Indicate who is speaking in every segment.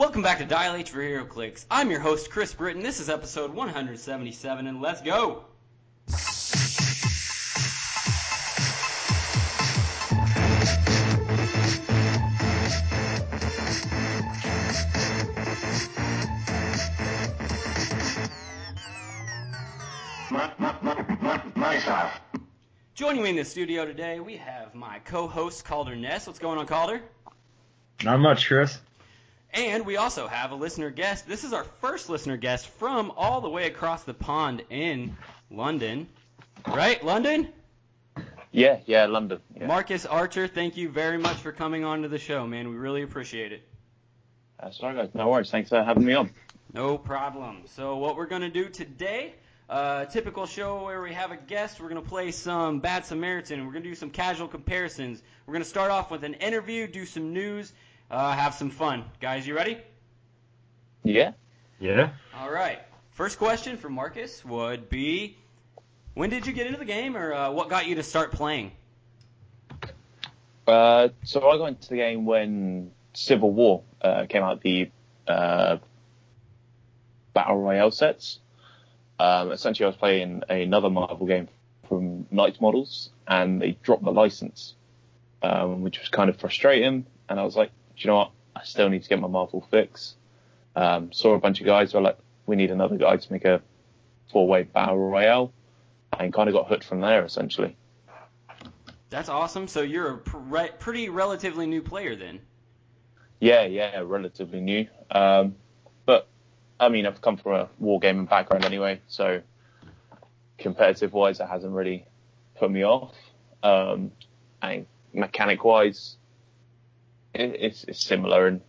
Speaker 1: Welcome back to Dial H for HeroClix. I'm your host, Chris Britton. This is episode 177, and let's go! Joining me in the studio today, we have my co-host Calder Ness. What's going on, Calder?
Speaker 2: Not much, Chris.
Speaker 1: And we also have a listener guest. This is our first listener guest from all the way across the pond in London. Right, London?
Speaker 3: Yeah, yeah, London. Yeah.
Speaker 1: Marcus Archer, thank you very much for coming on to the show, man. We really appreciate it.
Speaker 3: All right, guys. No worries. Thanks for having me on.
Speaker 1: No problem. So what we're going to do today, uh, typical show where we have a guest, we're going to play some Bad Samaritan. We're going to do some casual comparisons. We're going to start off with an interview, do some news, uh, have some fun. Guys, you ready?
Speaker 3: Yeah.
Speaker 2: Yeah.
Speaker 1: All right. First question for Marcus would be, when did you get into the game, or uh, what got you to start playing?
Speaker 3: Uh, so I got into the game when Civil War uh, came out, the uh, Battle Royale sets. Um, essentially, I was playing another Marvel game from Knights Models, and they dropped the license, um, which was kind of frustrating. And I was like, do you know what? I still need to get my Marvel fix. Um, saw a bunch of guys who were like, we need another guy to make a four-way battle royale, and kind of got hooked from there essentially.
Speaker 1: That's awesome. So you're a pre- pretty relatively new player then.
Speaker 3: Yeah, yeah, relatively new. Um, but I mean, I've come from a wargaming background anyway, so competitive-wise, it hasn't really put me off. Um, and mechanic-wise, it's, it's similar in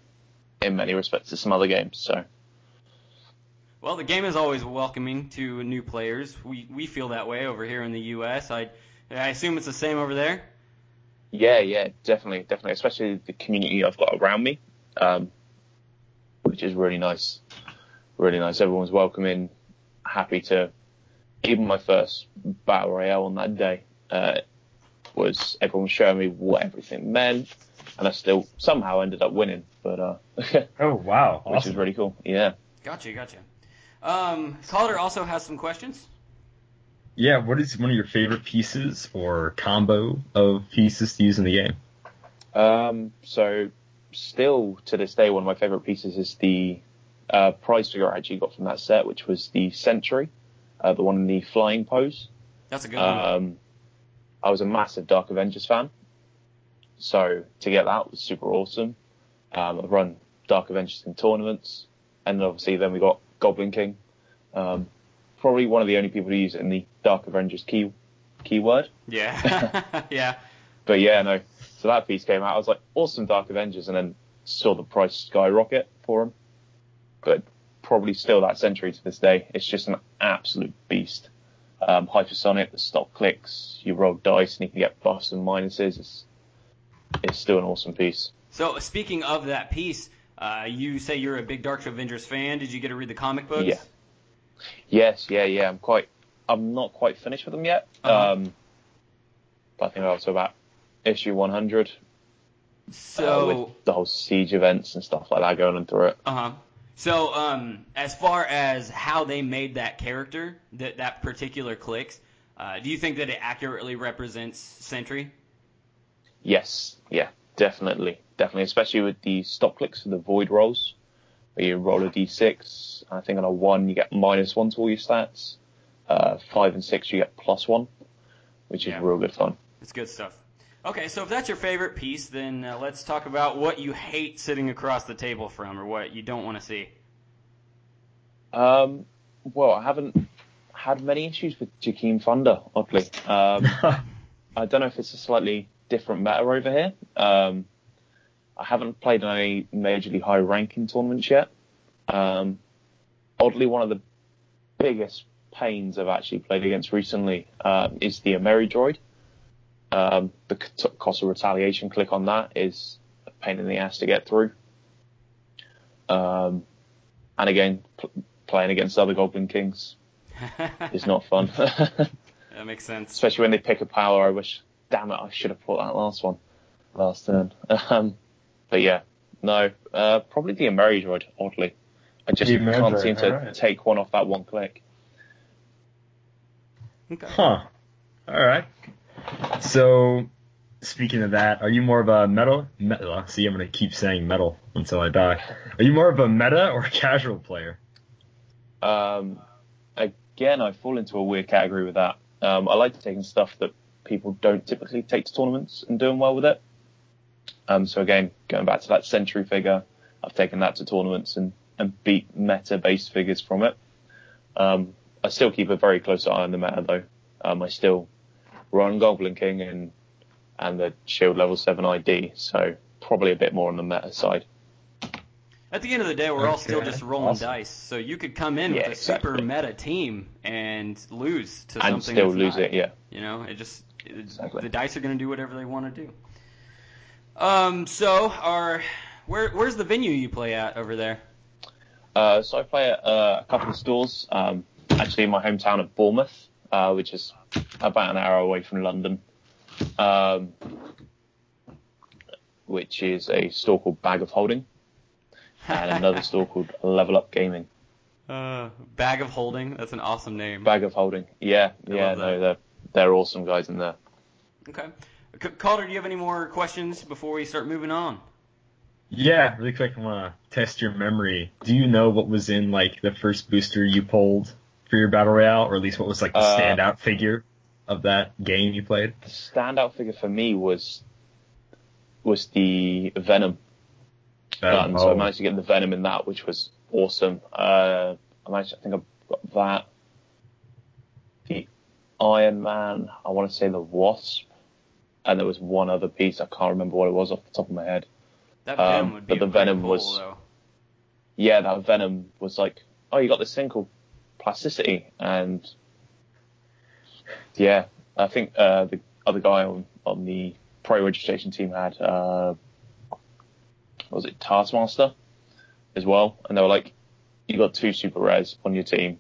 Speaker 3: in many respects to some other games. So.
Speaker 1: Well, the game is always welcoming to new players. We we feel that way over here in the U.S. I I assume it's the same over there.
Speaker 3: Yeah, yeah, definitely, definitely. Especially the community I've got around me, um, which is really nice. Really nice. Everyone's welcoming, happy to. Even my first battle royale on that day uh, was everyone showing me what everything meant, and I still somehow ended up winning. But uh,
Speaker 2: Oh wow.
Speaker 3: which is really cool. Yeah.
Speaker 1: Gotcha, gotcha. Um, Calder also has some questions.
Speaker 2: Yeah. What is one of your favorite pieces or combo of pieces to use in the game?
Speaker 3: Um, so still to this day, one of my favorite pieces is the uh, prize figure I actually got from that set, which was the Sentry, uh, the one in the flying pose.
Speaker 1: That's a good one.
Speaker 3: Um, I was a massive Dark Avengers fan, so to get that was super awesome. Um, I've run Dark Avengers in tournaments, and then obviously then we got Goblin King. Um, probably one of the only people to use it in the Dark Avengers key keyword.
Speaker 1: Yeah, yeah.
Speaker 3: But yeah, no. So that piece came out. I was like, awesome Dark Avengers, and then saw the price skyrocket for them. But probably still that Sentry to this day. It's just an absolute beast. Um, hypersonic, the stop clicks, you roll dice and you can get buffs and minuses. It's, it's still an awesome piece.
Speaker 1: So speaking of that piece, uh, you say you're a big Dark Avengers fan. Did you get to read the comic books?
Speaker 3: Yeah. Yes, yeah, yeah. I'm quite. I'm not quite finished with them yet.
Speaker 1: Uh-huh.
Speaker 3: Um, but I think I'm also about issue 100 uh,
Speaker 1: So
Speaker 3: with the whole siege events and stuff like that going on through it.
Speaker 1: Uh huh. So, um, as far as how they made that character, that that particular clicks, uh, do you think that it accurately represents Sentry?
Speaker 3: Yes, yeah, definitely, definitely, especially with the stop clicks for the void rolls, where you roll a d6. I think on a one you get minus one to all your stats. Uh, five and six you get plus one, which is
Speaker 1: Yeah.
Speaker 3: real good fun.
Speaker 1: It's good stuff. Okay, so if that's your favorite piece, then uh, let's talk about what you hate sitting across the table from, or what you don't want to see.
Speaker 3: Um, well, I haven't had many issues with Jakeem Thunder, oddly. Um, I don't know if it's a slightly different meta over here. Um, I haven't played in any majorly high ranking tournaments yet. Um, oddly, one of the biggest pains I've actually played against recently um, is the Ameridroid. Um, the cost of retaliation click on that is a pain in the ass to get through. Um, and again, pl- playing against other Goblin Kings is not fun.
Speaker 1: That makes sense.
Speaker 3: especially when they pick a power. I wish, damn it, I should have put that last one last turn. Um, but yeah, no, uh, probably the Ameridroid. Oddly, I just
Speaker 2: The
Speaker 3: can't seem to
Speaker 2: alright.
Speaker 3: take one off that one click.
Speaker 1: Okay.
Speaker 2: Huh. All right. So, speaking of that, are you more of a metal? metal see, I'm gonna keep saying metal until I die. Are you more of a meta or casual player?
Speaker 3: Um, again, I fall into a weird category with that. Um, I like taking stuff that people don't typically take to tournaments and doing well with it. Um, so again, going back to that Sentry figure, I've taken that to tournaments and, and beat meta-based figures from it. Um, I still keep a very close eye on the meta though. Um, I still run Goblin King and and the Shield Level 7 ID, so probably a bit more on the meta side.
Speaker 1: At the end of the day, we're all still just rolling
Speaker 2: Awesome.
Speaker 1: dice. So you could come in
Speaker 3: Yeah,
Speaker 1: with a super meta team and lose to
Speaker 3: And
Speaker 1: something
Speaker 3: still
Speaker 1: that's
Speaker 3: lose
Speaker 1: not.
Speaker 3: it, yeah.
Speaker 1: You know, it just it,
Speaker 3: Exactly.
Speaker 1: the dice are going to do whatever they want to do. Um, so our where where's the venue you play at over there?
Speaker 3: Uh, so I play at uh, a couple of stores, um, actually in my hometown of Bournemouth, uh, which is about an hour away from London, um, which is a store called Bag of Holding, and another store called Level Up Gaming.
Speaker 1: Uh, Bag of Holding. That's an awesome name.
Speaker 3: Bag of Holding, yeah,
Speaker 1: I
Speaker 3: yeah, no, they're they're awesome guys in there.
Speaker 1: Okay. Calder, do you have any more questions before we start moving on?
Speaker 2: Yeah, really quick, I want to test your memory. Do you know what was in like the first booster you pulled for your battle royale, or at least what was like the
Speaker 3: Uh,
Speaker 2: standout figure of that game you played?
Speaker 3: The standout figure for me was was the Venom gun. So I
Speaker 2: oh,
Speaker 3: managed to get the Venom in that, which was awesome. Uh, I managed, I think I've got that. Iron Man, I want to say the Wasp, and there was one other piece. I can't remember what it was off the top of my head.
Speaker 1: That
Speaker 3: Um,
Speaker 1: would be
Speaker 3: but the Venom
Speaker 1: pull,
Speaker 3: was-
Speaker 1: though.
Speaker 3: Yeah, that Venom was like, oh, you got this thing called plasticity, and yeah, I think uh, the other guy on on the pro registration team had uh, was it Taskmaster as well, and they were like, you got two super rares on your team,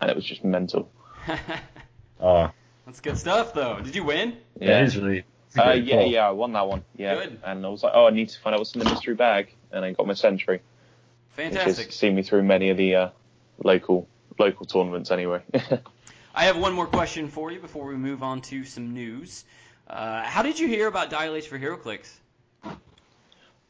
Speaker 3: and it was just mental.
Speaker 2: oh,
Speaker 1: That's good stuff, though. Did you win?
Speaker 2: that is really. it's a
Speaker 3: Uh, yeah,
Speaker 2: pull.
Speaker 3: yeah, I won that one. Yeah,
Speaker 1: Good.
Speaker 3: and I was like, oh, I need to find out what's in the mystery bag, and I got my Sentry, which
Speaker 1: Fantastic.
Speaker 3: has seen me through many of the uh, local local tournaments anyway.
Speaker 1: I have one more question for you before we move on to some news. Uh, how did you hear about Dial H for HeroClix?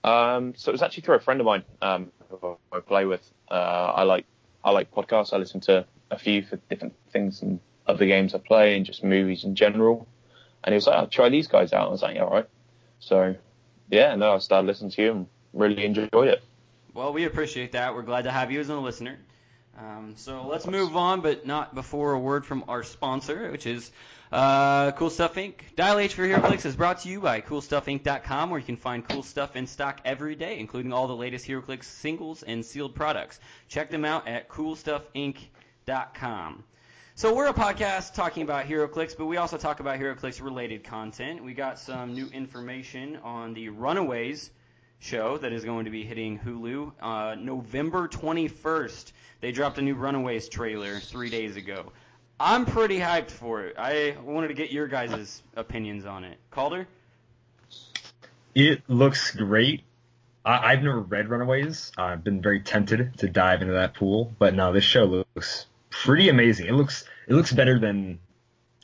Speaker 3: Um, so it was actually through a friend of mine um, who I play with. Uh, I like I like podcasts. I listen to a few for different things and other games I play and just movies in general. And he was like, "I'll try these guys out." I was like, "Yeah, all right." So yeah, no, I started listening to you and really enjoyed it.
Speaker 1: Well, we appreciate that. We're glad to have you as a listener. Um, so let's move on, but not before a word from our sponsor, which is uh, Cool Stuff Inc. Dial H for HeroClix is brought to you by CoolStuffInc.com, where you can find cool stuff in stock every day, including all the latest HeroClix singles and sealed products. Check them out at CoolStuffInc.com. So we're a podcast talking about HeroClix, but we also talk about HeroClix related content. We got some new information on the Runaways show that is going to be hitting Hulu uh, November 21st. They dropped a new Runaways trailer three days ago. I'm pretty hyped for it. I wanted to get your guys' opinions on it. Calder?
Speaker 2: It looks great. I, I've never read Runaways. I've been very tempted to dive into that pool, but no, this show looks pretty amazing. It looks it looks better than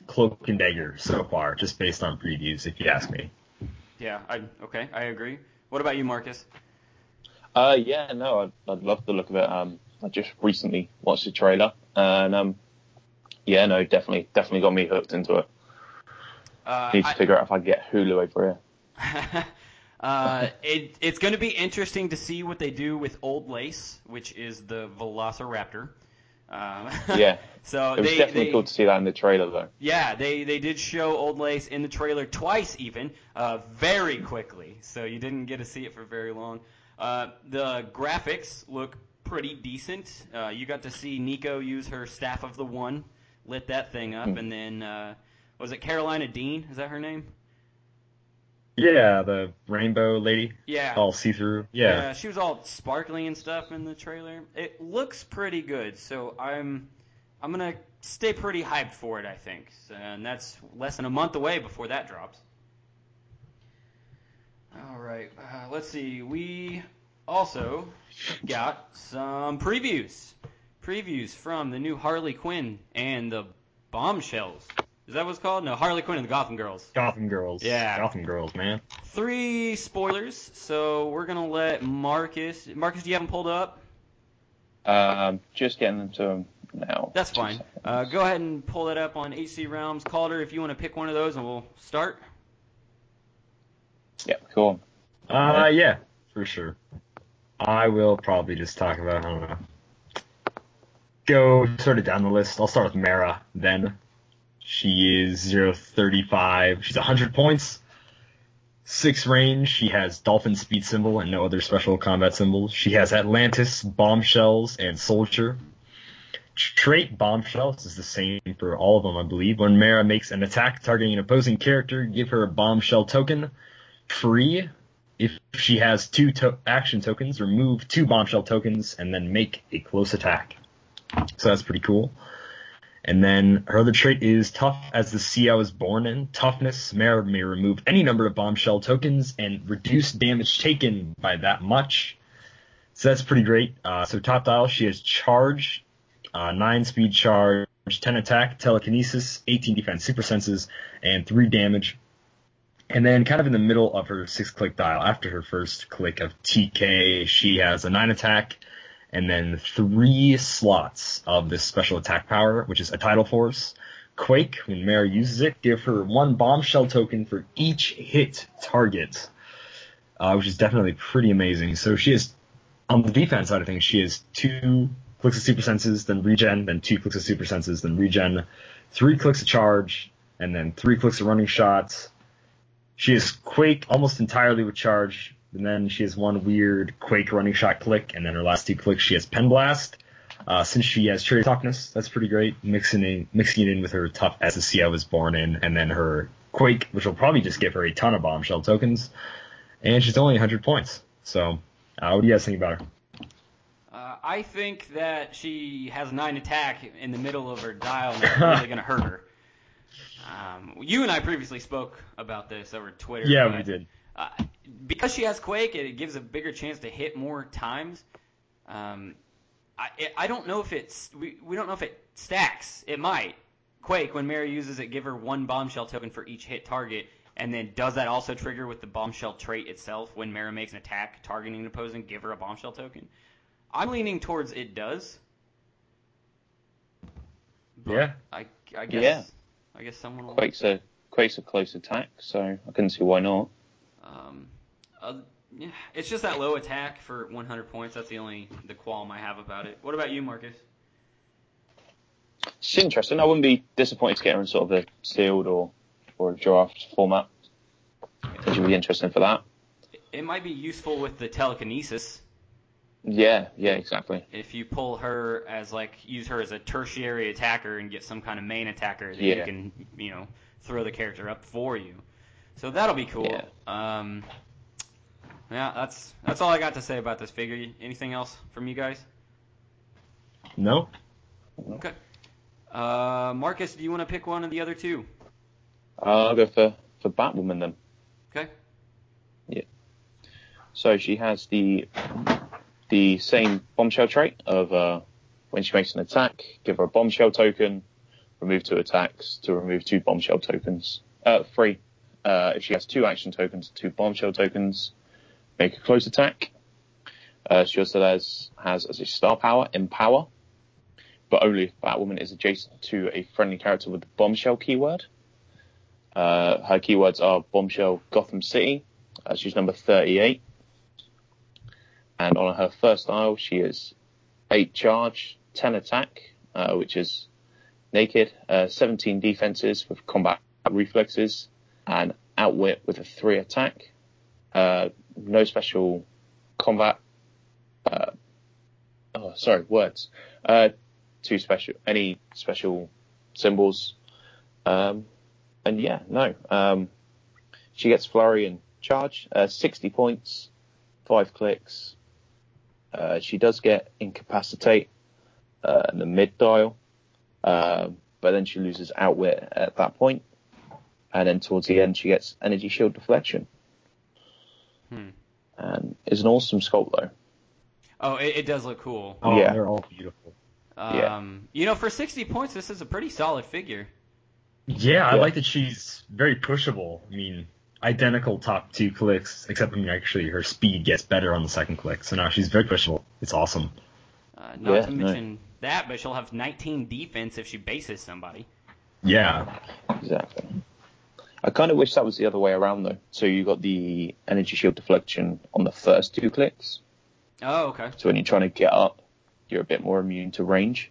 Speaker 2: Cloak and Dagger so far, just based on previews, if you ask me.
Speaker 1: Yeah, I, okay, I agree. What about you, Marcus?
Speaker 3: Uh, yeah, no, I'd, I'd love the look of it. Um, I just recently watched the trailer, and um, yeah, no, definitely, definitely got me hooked into it.
Speaker 1: Uh,
Speaker 3: Need to
Speaker 1: I-
Speaker 3: figure out if I can get Hulu over here.
Speaker 1: uh, it, it's going to be interesting to see what they do with Old Lace, which is the Velociraptor. Um,
Speaker 3: Yeah.
Speaker 1: so
Speaker 3: It was
Speaker 1: they,
Speaker 3: definitely
Speaker 1: they,
Speaker 3: cool to see that in the trailer, though.
Speaker 1: Yeah, they, they did show Old Lace in the trailer twice, even uh, very quickly. So you didn't get to see it for very long. Uh, the graphics look pretty decent. Uh, you got to see Nico use her Staff of the One, lit that thing up,
Speaker 3: Hmm.
Speaker 1: and then uh, was it Karolina Dean? Is that her name?
Speaker 2: Yeah, the rainbow lady,
Speaker 1: Yeah.
Speaker 2: all see through. Yeah.
Speaker 1: she was all sparkly and stuff in the trailer. It looks pretty good, so I'm I'm gonna stay pretty hyped for it. I think, So- and that's less than a month away before that drops. All right. Uh, let's see. We also got some previews. Previews from the new Harley Quinn and the Bombshells. Is that what's called? No, Harley Quinn and the Gotham Girls.
Speaker 2: Gotham Girls.
Speaker 1: Yeah.
Speaker 2: Gotham Girls, man.
Speaker 1: Three spoilers. So we're gonna let Marcus. Marcus, do you have them pulled up?
Speaker 3: Um, just getting them to him now.
Speaker 1: That's fine. Uh, go ahead and pull that up on HCRealms. Calder, if you want to pick one of those, and we'll start.
Speaker 3: Yeah, cool.
Speaker 2: Uh, yeah, for sure. I will probably just talk about, I don't know. Go sort of down the list. I'll start with Mera then. She is 035. She's 100 points. 6 range. She has Dolphin Speed symbol and no other special combat symbols. She has Atlantis, Bombshells, and Soldier. Trait Bombshells is the same for all of them, I believe. When Mera makes an attack targeting an opposing character, give her a Bombshell token. Free. If she has two to- action tokens, remove two Bombshell tokens and then make a close attack. So that's pretty cool. And then her other trait is tough as the sea I was born in. Toughness, Mera may remove any number of bombshell tokens and reduce damage taken by that much. So that's pretty great. Uh, so top dial, she has charge, uh, 9 speed charge, 10 attack, telekinesis, 18 defense, super senses, and 3 damage. And then kind of in the middle of her 6 click dial, after her first click of TK, she has a 9 attack, and then three slots of this special attack power, which is a tidal force. Quake, when Mera uses it, give her one bombshell token for each hit target, uh, which is definitely pretty amazing. So she is, on the defense side of things, she has two clicks of super senses, then regen, then two clicks of super senses, then regen, three clicks of charge, and then three clicks of running shots. She is Quake almost entirely with charge, and then she has one weird Quake running shot click, and then her last two clicks she has Pen Blast. Uh, since she has Cherry Toughness, that's pretty great. Mixing in, mixing it in with her Tough as the sea I was born in, and then her Quake, which will probably just give her a ton of bombshell tokens. And she's only 100 points. So, uh, what do you guys think about her?
Speaker 1: Uh, I think that she has nine attack in the middle of her dial, and that's really going to hurt her. Um, you and I previously spoke about this over Twitter.
Speaker 2: Yeah, we did.
Speaker 1: Uh, because she has Quake, it gives a bigger chance to hit more times. Um, I, I don't know if it's we, we don't know if it stacks. It might. Quake, when Mera uses it, give her one bombshell token for each hit target. And then does that also trigger with the bombshell trait itself when Mera makes an attack targeting an opposing, give her a bombshell token? I'm leaning towards it does. But
Speaker 2: Yeah.
Speaker 1: I, I guess
Speaker 3: Yeah.
Speaker 1: I guess someone will.
Speaker 3: Quake's a Quake's a close attack, so I couldn't see why not.
Speaker 1: Um, uh, yeah, it's just that low attack for 100 points. That's the only the qualm I have about it. What about you, Marcus?
Speaker 3: It's interesting. I wouldn't be disappointed to get her in sort of a sealed or or a draft format. I It should be interesting for that.
Speaker 1: It might be useful with the telekinesis
Speaker 3: Yeah, yeah, exactly.
Speaker 1: if you pull her as like use her as a tertiary attacker and get some kind of main attacker that you can you know throw the character up for you. So that'll be cool.
Speaker 3: Yeah.
Speaker 1: Um, yeah, that's that's all I got to say about this figure. Anything else from you guys?
Speaker 2: No?
Speaker 1: Okay. Uh, Marcus, do you want to pick one of the other two?
Speaker 3: Uh, I'll go for for Batwoman then.
Speaker 1: Okay. Yeah.
Speaker 3: So she has the the same bombshell trait of uh, when she makes an attack, give her a bombshell token, remove two attacks to remove two bombshell tokens. Uh, three. Uh, if she has two action tokens, two bombshell tokens, make a close attack. Uh, she also has has as a star power empower, but only if Batwoman is adjacent to a friendly character with the bombshell keyword. Uh, her keywords are bombshell Gotham City. Uh, she's number 38. And on her first dial, she is 8 charge, 10 attack, uh, which is naked, uh, 17 defenses with combat reflexes, and outwit with a 3 attack. Uh, no special combat. Uh, oh, sorry, words. Uh, two special, any special symbols. Um, and yeah, no. Um, she gets flurry and charge, uh, 60 points, five clicks. Uh, she does get incapacitate uh, in the mid dial, um, but then she loses outwit at that point, and then towards the end she gets energy shield deflection.
Speaker 1: Hmm.
Speaker 3: and it's an awesome sculpt though.
Speaker 1: Oh, it, it does look cool.
Speaker 2: Oh,
Speaker 3: Yeah.
Speaker 2: they're all beautiful.
Speaker 1: Um,
Speaker 3: Yeah.
Speaker 1: You know, for 60 points, this is a pretty solid figure.
Speaker 2: Yeah, I
Speaker 3: Yeah.
Speaker 2: like that she's very pushable. I mean, identical top two clicks, except I mean, actually her speed gets better on the second click. So now she's very pushable. It's awesome.
Speaker 1: Uh, not
Speaker 3: Yeah,
Speaker 1: to
Speaker 3: no.
Speaker 1: mention that, but she'll have 19 defense if she bases somebody.
Speaker 2: Yeah.
Speaker 3: Exactly. I kind of wish that was the other way around though. So you got the energy shield deflection on the first two clicks.
Speaker 1: Oh, okay.
Speaker 3: So when you're trying to get up, you're a bit more immune to range.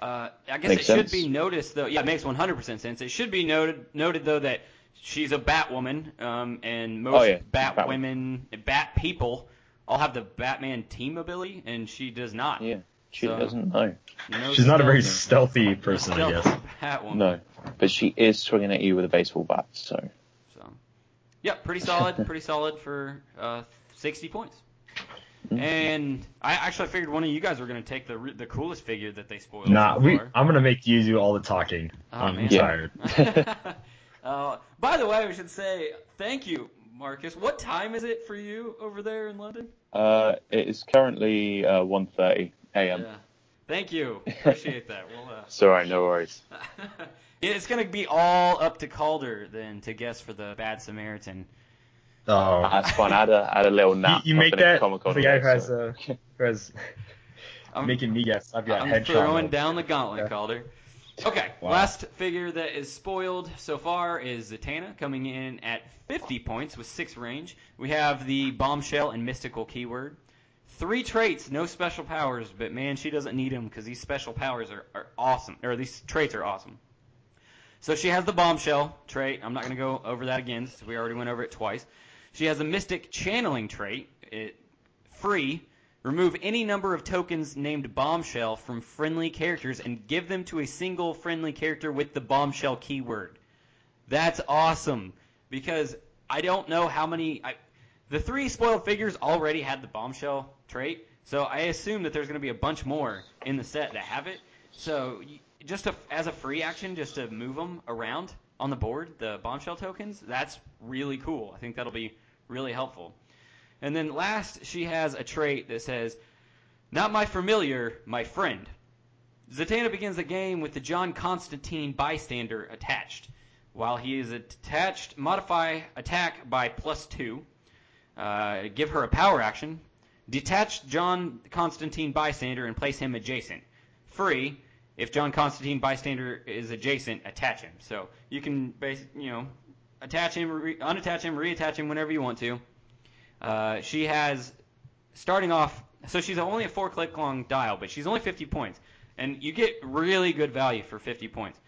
Speaker 1: Uh, I guess
Speaker 3: Makes
Speaker 1: it should be noticed though. Yeah, it makes 100% sense. It should be noted noted though that she's a Batwoman, um, and most
Speaker 3: Oh, yeah,
Speaker 1: Bat
Speaker 3: Batwoman.
Speaker 1: women, Bat people, all have the Batman team ability, and she does not.
Speaker 3: Yeah. She
Speaker 1: So-
Speaker 3: doesn't know.
Speaker 1: No
Speaker 2: She's not a very stealthy person, I
Speaker 1: stealth
Speaker 2: guess.
Speaker 1: Batwoman.
Speaker 3: No. But she is swinging at you with a baseball bat, so
Speaker 1: So, yeah, pretty solid, pretty solid for uh, 60 points. And I actually figured one of you guys were going to take the the coolest figure that they spoiled.
Speaker 2: Nah,
Speaker 1: so
Speaker 2: we.
Speaker 1: far.
Speaker 2: I'm gonna make you do all the talking.
Speaker 1: Oh,
Speaker 2: I'm
Speaker 1: man.
Speaker 2: tired.
Speaker 1: uh, by the way, we should say thank you, Marcus. What time is it for you over there in London?
Speaker 3: uh, it is currently uh, 1.30 a.m.
Speaker 1: Yeah. Thank you. Appreciate that. We'll, uh,
Speaker 3: It's alright, no worries.
Speaker 1: it's going to be all up to Calder then to guess for the Bad Samaritan.
Speaker 2: Oh,
Speaker 3: That's fun. I had a, I had a little
Speaker 2: you,
Speaker 3: nap.
Speaker 2: you
Speaker 3: I've
Speaker 2: make that the guy who has
Speaker 3: so-
Speaker 2: uh, who has
Speaker 1: I'm,
Speaker 2: making me guess. I've got
Speaker 1: I'm
Speaker 2: headshot.
Speaker 1: throwing
Speaker 2: mode.
Speaker 1: down the gauntlet,
Speaker 2: Yeah.
Speaker 1: Calder. Okay,
Speaker 2: Wow.
Speaker 1: last figure that is spoiled so far is Zatanna, coming in at 50 points with 6 range. We have the bombshell and mystical keyword. Three traits, no special powers, but man, she doesn't need them because these special powers are, are awesome, or these traits are awesome. So she has the bombshell trait. I'm not going to go over that again, since we already went over it twice. She has a mystic channeling trait. It free. Remove any number of tokens named bombshell from friendly characters and give them to a single friendly character with the bombshell keyword. That's awesome because I don't know how many. I, the three spoiled figures already had the bombshell trait, so I assume that there's going to be a bunch more in the set that have it. So just to, as a free action, just to move them around on the board, the bombshell tokens, that's really cool. I think that'll be really helpful. And then last, she has a trait that says, "Not my familiar, my friend." Zatanna begins the game with the John Constantine bystander attached. While he is attached, modify attack by plus two. Uh, give her a power action. Detach John Constantine bystander and place him adjacent. Free. If John Constantine bystander is adjacent, attach him. So you can, base, you know, attach him, re- unattach him, reattach him whenever you want to. Uh, she has starting off. So she's only a four click long dial, but she's only 50 points, and you get really good value for 50 points.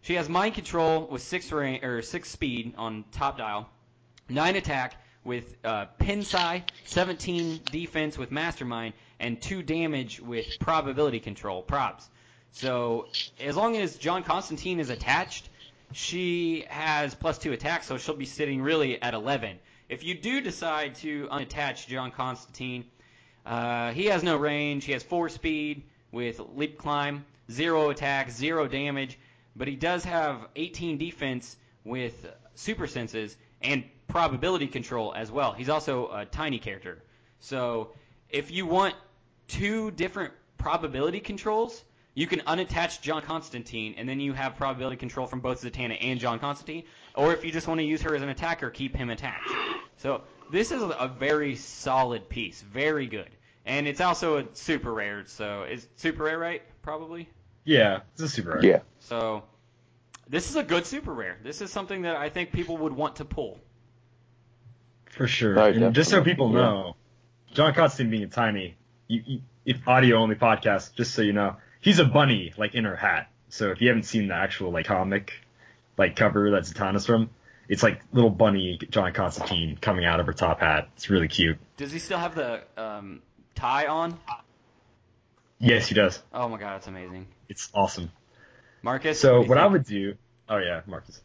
Speaker 1: She has mind control with six range or six speed on top dial, nine attack with uh, Pinsai, 17 defense with mastermind, and two damage with probability control probs. So as long as John Constantine is attached, she has plus two attack, so she'll be sitting really at 11. If you do decide to unattach John Constantine, uh, he has no range. He has four speed with leap climb, zero attack, zero damage, but he does have 18 defense with super senses and probability control as well. He's also a tiny character. So if you want two different probability controls, you can unattach John Constantine, and then you have probability control from both Zatanna and John Constantine. Or if you just want to use her as an attacker, keep him attached. So this is a very solid piece, very good, and it's also a super rare. So is super rare, right? Probably.
Speaker 2: Yeah, it's a super rare.
Speaker 3: Yeah.
Speaker 1: So this is a good super rare. This is something that I think people would want to pull.
Speaker 2: For sure.
Speaker 3: No,
Speaker 2: and just so people
Speaker 3: yeah.
Speaker 2: know, John Constantine being a tiny, you, you, if audio only podcast, just so you know, he's a bunny like in her hat. So if you haven't seen the actual like comic like cover that Zatanna's from, it's like little bunny John Constantine coming out of her top hat. It's really cute.
Speaker 1: Does he still have the um, tie on?
Speaker 2: Yes, he does.
Speaker 1: Oh my god, that's amazing.
Speaker 2: It's awesome.
Speaker 1: Marcus.
Speaker 2: So
Speaker 1: do you
Speaker 2: what I would do, oh yeah, Marcus.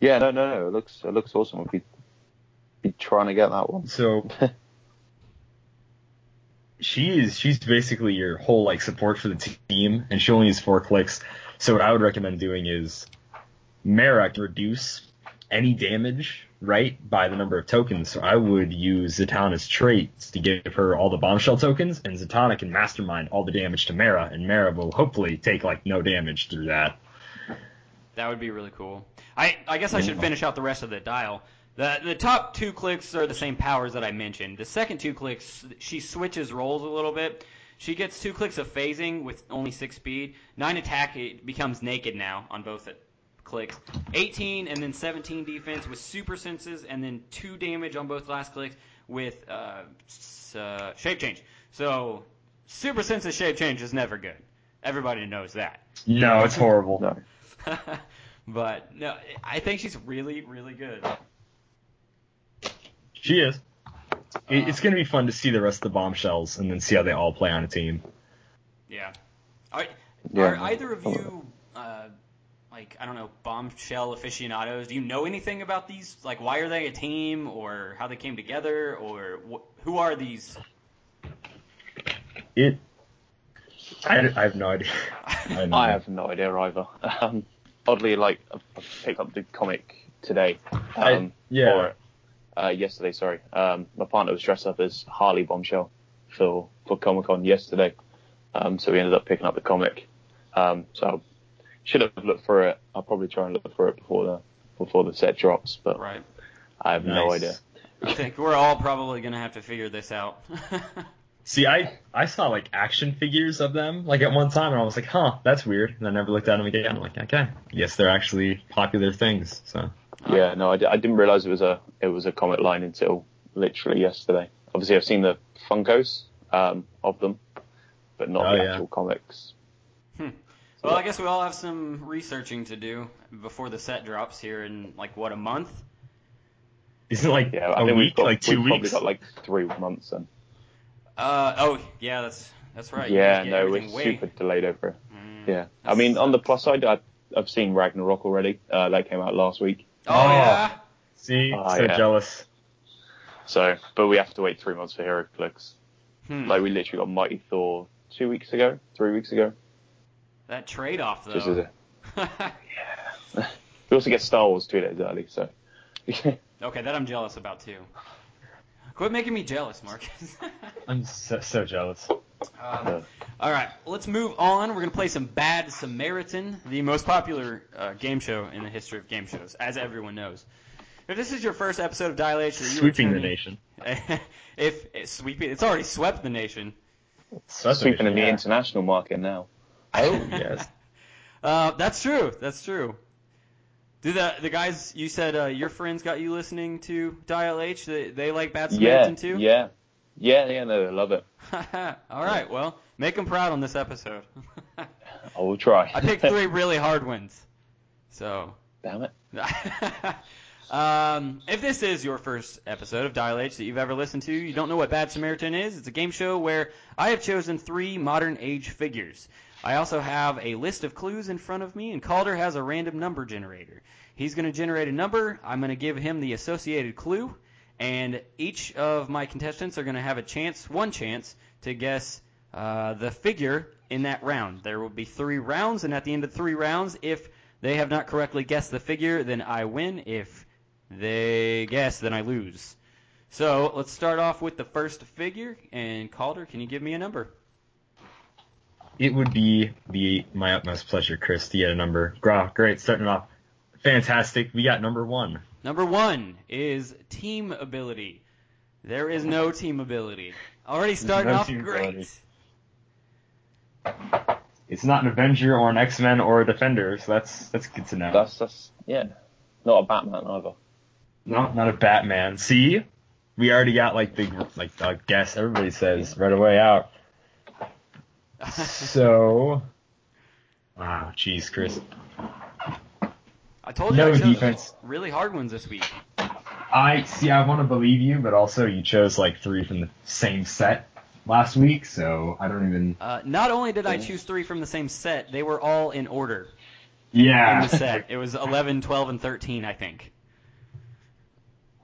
Speaker 3: Yeah, no, no, no. It looks it looks awesome. I'll be, be trying to get that one.
Speaker 2: So she is she's basically your whole like support for the team, and she only uses four clicks. So what I would recommend doing is Mera can reduce any damage right by the number of tokens, so I would use Zatanna's traits to give her all the bombshell tokens, and Zatanna can mastermind all the damage to Mera, and Mera will hopefully take like no damage through that.
Speaker 1: That would be really cool. I I guess I should finish out the rest of the dial. The the top two clicks are the same powers that I mentioned. The second two clicks, she switches roles a little bit. She gets two clicks of phasing with only six speed. Nine attack it becomes naked now on both clicks. 18 and then 17 defense with super senses and then two damage on both last clicks with uh, uh, shape change. So super senses shape change is never good. Everybody knows that.
Speaker 2: No, it's horrible.
Speaker 3: No.
Speaker 1: but no, I think she's really really good.
Speaker 2: She is. It- it's going to be fun to see the rest of the bombshells and then see how they all play on a team.
Speaker 1: Yeah. Are,
Speaker 3: Yeah.
Speaker 1: are either of you, uh, like, I don't know, bombshell aficionados? Do you know anything about these? Like, why are they a team, or how they came together, or wh- who are these?
Speaker 2: It. I, I have no idea. I, have no
Speaker 3: I
Speaker 2: idea.
Speaker 3: have no idea either. Um, oddly, like I picked up the comic today.
Speaker 2: I-
Speaker 3: Um,
Speaker 2: yeah.
Speaker 3: Or, uh, yesterday, sorry. Um, my partner was dressed up as Harley Bombshell for for Comic Con yesterday. Um, so we ended up picking up the comic. Um, so I should have looked for it. I'll probably try and look for it before the before the set drops, but
Speaker 1: Right.
Speaker 3: I have no idea.
Speaker 1: I think we're all probably going to have to figure this out.
Speaker 2: See, I I saw like action figures of them like at one time, and I was like, huh, that's weird. And I never looked at them again. I'm like, okay, yes, they're actually popular things. So
Speaker 3: Yeah, no, I, didn't realize it was a it was a comic line until literally yesterday. Obviously, I've seen the Funkos um, of them, but not
Speaker 2: Oh,
Speaker 3: the
Speaker 2: yeah.
Speaker 3: actual comics.
Speaker 1: well, I guess we all have some researching to do before the set drops here in, like, what, a month?
Speaker 2: isn't it like
Speaker 3: Yeah, I
Speaker 2: a
Speaker 3: think
Speaker 2: week,
Speaker 3: we've got,
Speaker 2: like 2
Speaker 3: we've
Speaker 2: weeks?
Speaker 3: probably got like three months then.
Speaker 1: Uh, oh, yeah, that's that's right. You
Speaker 3: yeah,
Speaker 1: guys get
Speaker 3: no, we're
Speaker 1: everything way-
Speaker 3: super delayed over. it.
Speaker 1: Mm.
Speaker 3: Yeah, I mean, on the plus side, I, I've seen Ragnarok already. Uh, that came out last week.
Speaker 1: Oh,
Speaker 2: Oh.
Speaker 1: yeah?
Speaker 2: See,
Speaker 3: Oh,
Speaker 2: so
Speaker 3: yeah.
Speaker 2: jealous.
Speaker 3: So, but we have to wait three months for HeroClix.
Speaker 1: Hmm.
Speaker 3: Like we literally got Mighty Thor two weeks ago, three weeks ago.
Speaker 1: That trade off, though.
Speaker 3: Just as a, we also get Star Wars two days early, so.
Speaker 1: Okay, that I'm jealous about too. Quit making me jealous, Marcus.
Speaker 2: I'm so, so jealous.
Speaker 1: Um, all right, let's move on. We're gonna play some Bad Samaritan, the most popular uh, game show in the history of game shows, as everyone knows. If this is your first episode of Dial H, that you are
Speaker 2: Sweeping the nation.
Speaker 1: if it's sweeping, it's already swept the nation.
Speaker 2: That's
Speaker 3: Sweeping in the international market now.
Speaker 2: Oh yes.
Speaker 1: Uh, that's true. That's true. Do the the guys you said uh, your friends got you listening to Dial H? They, they like Bad
Speaker 3: Yeah,
Speaker 1: Samaritan too.
Speaker 3: yeah, yeah, yeah. No, I love it.
Speaker 1: All right. Well, make them proud on this episode.
Speaker 3: I will try.
Speaker 1: I picked three really hard ones. So,
Speaker 3: Damn it.
Speaker 1: um, if this is your first episode of Dial H that you've ever listened to, you don't know what Bad Samaritan is. It's a game show where I have chosen three modern age figures. I also have a list of clues in front of me, and Calder has a random number generator. He's going to generate a number. I'm going to give him the associated clue, and each of my contestants are going to have a chance, one chance, to guess uh, the figure in that round. There will be three rounds, and at the end of three rounds, if they have not correctly guessed the figure, then I win. If they guess, then I lose. So let's start off with the first figure. And Calder, can you give me a number?
Speaker 2: It would be the my utmost pleasure, Chris, to get a number. Great, starting off fantastic. We got number one.
Speaker 1: Number one is team ability. There is no team ability. Already starting
Speaker 2: no
Speaker 1: off great.
Speaker 2: ability. It's not an Avenger or an X Men or a Defender, so that's that's good to know.
Speaker 3: That's that's yeah. Not a Batman either.
Speaker 2: no, not a Batman. See, we already got like the like the guess. Everybody says right away out. So, wow, jeez, Chris.
Speaker 1: I told you
Speaker 2: No
Speaker 1: I chose
Speaker 2: defense.
Speaker 1: really hard ones this week.
Speaker 2: I see. I want to believe you, but also you chose like three from the same set last week, so I don't even.
Speaker 1: Uh, not only did I choose three from the same set, they were all in order
Speaker 2: Yeah.
Speaker 1: in the set. It was 11, 12, and 13, I think.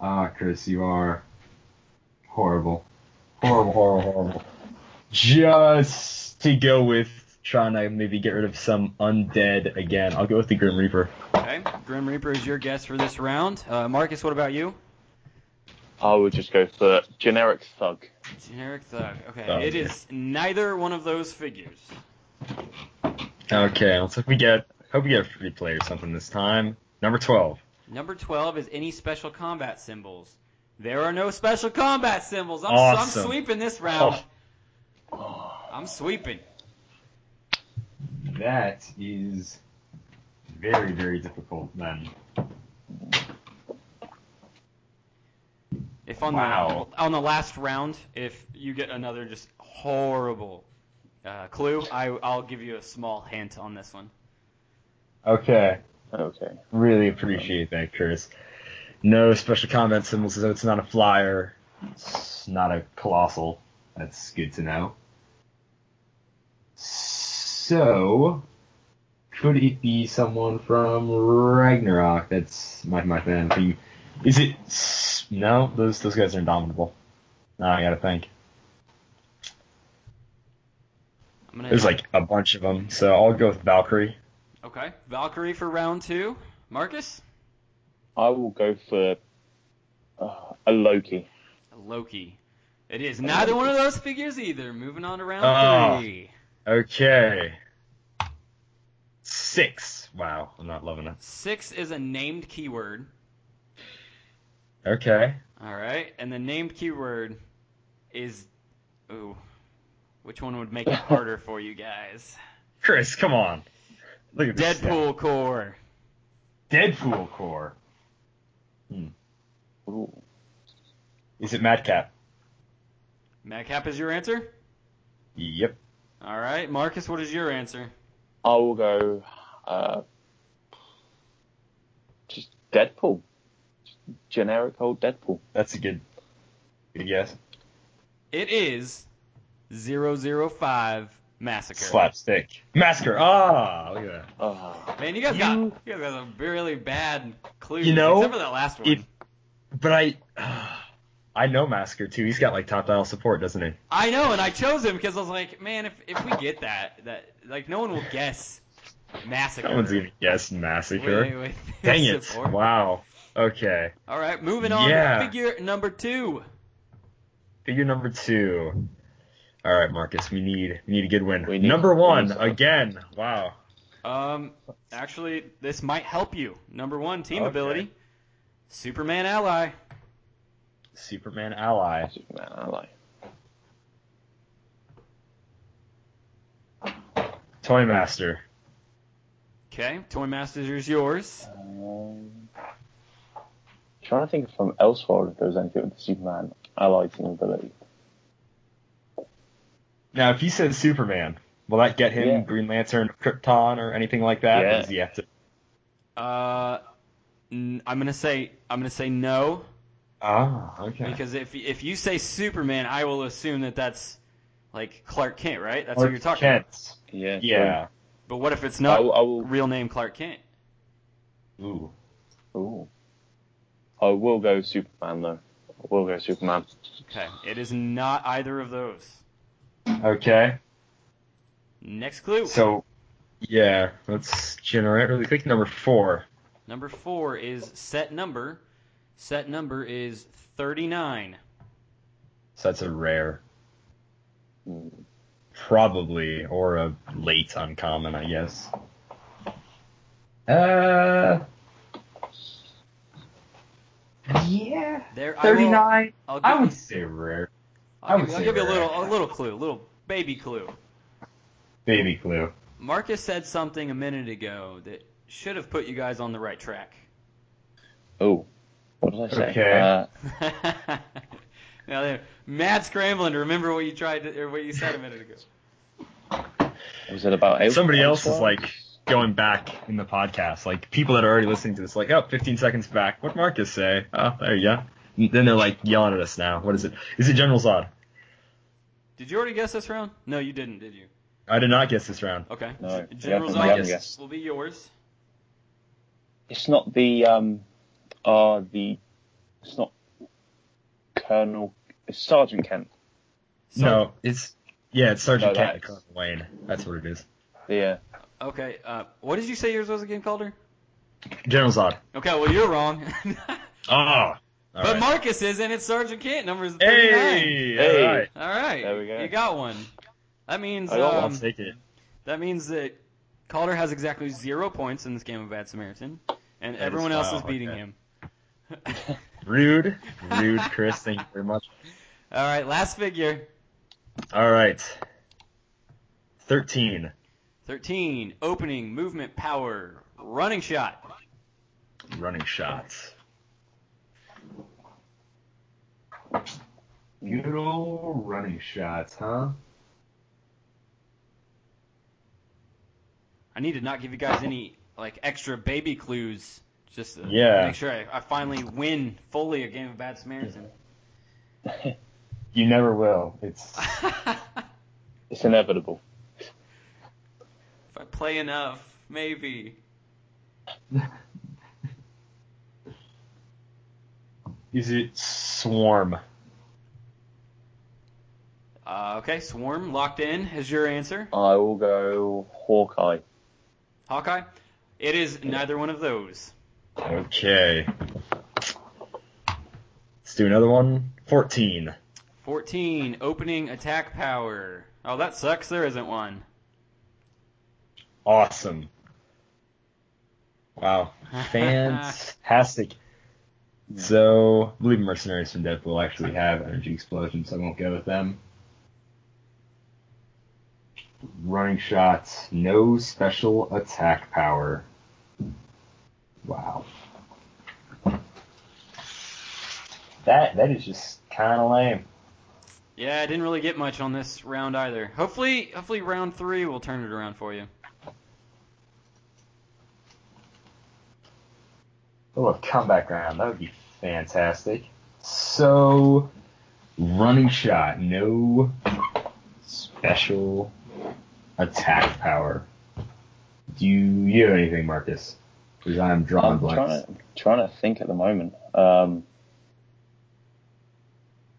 Speaker 2: Ah, Chris, you are horrible. Horrible, horrible, horrible. Just to go with trying to maybe get rid of some undead again. I'll go with the Grim Reaper.
Speaker 1: Okay, Grim Reaper is your guess for this round. Uh, Marcus, what about you?
Speaker 3: I would just go for generic thug.
Speaker 1: Generic thug. Okay,
Speaker 2: Oh,
Speaker 1: it
Speaker 2: yeah.
Speaker 1: is neither one of those figures.
Speaker 2: Okay, let's hope we get hope we get a free play or something this time. Number twelve.
Speaker 1: Number 12 is any special combat symbols. There are no special combat symbols. I'm,
Speaker 2: Awesome.
Speaker 1: I'm sweeping this round.
Speaker 2: Oh.
Speaker 1: I'm sweeping.
Speaker 2: That is very very difficult then.
Speaker 1: If on
Speaker 2: Wow.
Speaker 1: the on the last round, if you get another just horrible uh, clue, I I'll give you a small hint on this one.
Speaker 2: Okay,
Speaker 3: Okay.
Speaker 2: really appreciate that, Chris. No special comment symbols, so it's not a flyer. It's not a colossal. That's good to know. So, could it be someone from Ragnarok? That's my my fan thing. Is it? No, those those guys are indomitable. Now I gotta think. There's like a bunch of them, so I'll go with Valkyrie.
Speaker 1: okay Valkyrie for round two. Marcus,
Speaker 3: I will go for uh, a Loki.
Speaker 1: Loki. It is neither one of those figures either. Moving on to round
Speaker 2: Ah.
Speaker 1: three.
Speaker 2: Okay. Six. Wow, I'm not loving it.
Speaker 1: Six is a named keyword.
Speaker 2: Okay.
Speaker 1: All right, and the named keyword is ooh. Which one would make it harder for you guys?
Speaker 2: Chris, come on. Look at.
Speaker 1: Deadpool Corps.
Speaker 2: Deadpool Corps.
Speaker 3: Ooh.
Speaker 2: Is it Madcap?
Speaker 1: Madcap is your answer?
Speaker 2: Yep.
Speaker 1: All right, Marcus, what is your answer?
Speaker 3: I will go uh, just Deadpool. Just generic old Deadpool.
Speaker 2: That's a good, good guess.
Speaker 1: It is 005 Massacre.
Speaker 2: Slapstick. Massacre. Ah, look at that.
Speaker 3: Oh,
Speaker 1: Man, you guys got
Speaker 2: You-
Speaker 1: you guys got some really bad clue.
Speaker 2: You know,
Speaker 1: except for that last one.
Speaker 2: if- But I, I know Massacre too. He's got like top dial support, doesn't he?
Speaker 1: I know, and I chose him because I was like, man, if if we get that, that like no one will guess Massacre.
Speaker 2: No one's gonna guess Massacre.
Speaker 1: With, with
Speaker 2: Dang it!
Speaker 1: support.
Speaker 2: Wow. Okay.
Speaker 1: All right, moving on
Speaker 2: Yeah.
Speaker 1: to figure number two.
Speaker 2: Figure number two. All right, Marcus. We need we need a good win.
Speaker 3: We need-
Speaker 2: number
Speaker 3: we
Speaker 2: one again. Wow.
Speaker 1: Um, actually, this might help you. Number one, team
Speaker 2: Okay.
Speaker 1: ability, Superman ally.
Speaker 2: Superman ally.
Speaker 3: Superman ally.
Speaker 2: Toy Master.
Speaker 1: Okay, Toy Masters is yours.
Speaker 3: Um, trying to think from Elseworld if there was anything with the Superman ally team ability.
Speaker 2: Now, if he says Superman, will that get him
Speaker 3: Yeah.
Speaker 2: Green Lantern, or Krypton, or anything like that?
Speaker 3: Yeah.
Speaker 2: does he have to?
Speaker 1: Uh, n- I'm gonna say I'm gonna say no
Speaker 2: Ah, okay.
Speaker 1: because if if you say Superman, I will assume that that's like Clark Kent, right? That's
Speaker 2: Clark
Speaker 1: what you're talking about.
Speaker 2: Kent.
Speaker 3: Yeah.
Speaker 2: Yeah.
Speaker 1: But what if it's not
Speaker 3: I will, I will,
Speaker 1: real name Clark Kent?
Speaker 2: Ooh.
Speaker 3: ooh. I will go Superman though. I will go Superman.
Speaker 1: Okay, it is not either of those.
Speaker 2: Okay.
Speaker 1: Next clue.
Speaker 2: So, yeah, let's generate really quick. Number four.
Speaker 1: Number four is set number. Set number is 39.
Speaker 2: So that's a rare, probably, or a late uncommon, I guess. Uh. Yeah.
Speaker 1: There,
Speaker 2: Thirty-nine.
Speaker 1: I, will,
Speaker 2: I would say rare. I
Speaker 1: I'll
Speaker 2: would
Speaker 1: give, I'll give you a little, a little clue, a little baby clue.
Speaker 2: Baby clue.
Speaker 1: Marcus said something a minute ago that should have put you guys on the right track.
Speaker 3: Oh. What did I say?
Speaker 2: Okay.
Speaker 3: Uh,
Speaker 1: now they're mad scrambling to remember what you tried to, or what you said a minute ago.
Speaker 3: was it about El-
Speaker 2: Somebody else is like going back in the podcast. Like people that are already listening to this, like, oh, 15 seconds back. What Marcus say? Oh, there you go. And then they're like yelling at us now. What is it? Is it General Zod?
Speaker 1: Did you already guess this round? No, you didn't, did you?
Speaker 2: I did not guess this round.
Speaker 1: Okay.
Speaker 3: No,
Speaker 1: General Zod
Speaker 3: guessed.
Speaker 1: will be yours.
Speaker 3: It's not the um, uh, the it's not Colonel. It's Sergeant Kent.
Speaker 1: So-
Speaker 2: no, it's yeah, it's Sergeant
Speaker 3: No,
Speaker 2: Kent and Colonel Wayne. That's what it is.
Speaker 3: Yeah.
Speaker 1: Okay. Uh, what did you say yours was again, Calder?
Speaker 2: General Zod.
Speaker 1: Okay, well you're wrong.
Speaker 2: Oh.
Speaker 1: but Marcus is, and it's Sergeant Kent, number 39.
Speaker 2: Hey.
Speaker 3: Hey.
Speaker 2: All right.
Speaker 1: All right.
Speaker 3: There we go.
Speaker 1: You got one. That means
Speaker 3: I got one.
Speaker 2: I'll
Speaker 1: um,
Speaker 2: take it.
Speaker 1: that means that Calder has exactly zero points in this game of Bad Samaritan, and
Speaker 2: That is
Speaker 1: everyone else
Speaker 2: foul,
Speaker 1: is beating
Speaker 2: okay.
Speaker 1: him.
Speaker 2: Rude. Rude, Chris. Thank you very much.
Speaker 1: All right, last figure.
Speaker 2: All right. 13.
Speaker 1: 13. Opening, movement, power, running shot.
Speaker 2: Running shots. Beautiful running shots, huh?
Speaker 1: I need to not give you guys any like extra baby clues, just to
Speaker 2: Yeah.
Speaker 1: make sure I, I finally win fully a game of Bad Samaritan.
Speaker 2: You never will. It's
Speaker 3: It's inevitable.
Speaker 1: if I play enough, maybe.
Speaker 2: is it swarm?
Speaker 1: Uh, okay, Swarm locked in is your answer.
Speaker 3: I will go Hawkeye.
Speaker 1: Hawkeye. It is neither one of those.
Speaker 2: Okay. Let's do another one. 14.
Speaker 1: 14. Opening attack power. Oh, that sucks. There isn't one.
Speaker 2: Awesome. Wow. Fantastic. So, I believe Mercenaries from Deadpool actually have energy explosions, so I won't go with them. Running shots, no special attack power. Wow. That that is just kind of lame.
Speaker 1: Yeah, I didn't really get much on this round either. Hopefully, hopefully round three will turn it around for you.
Speaker 2: Oh, a comeback round. That would be fantastic. So, running shot, no special attack power. Do you, you have anything, Marcus? Because I'm drawing
Speaker 3: I'm
Speaker 2: blanks.
Speaker 3: trying to, trying to think at the moment. Um,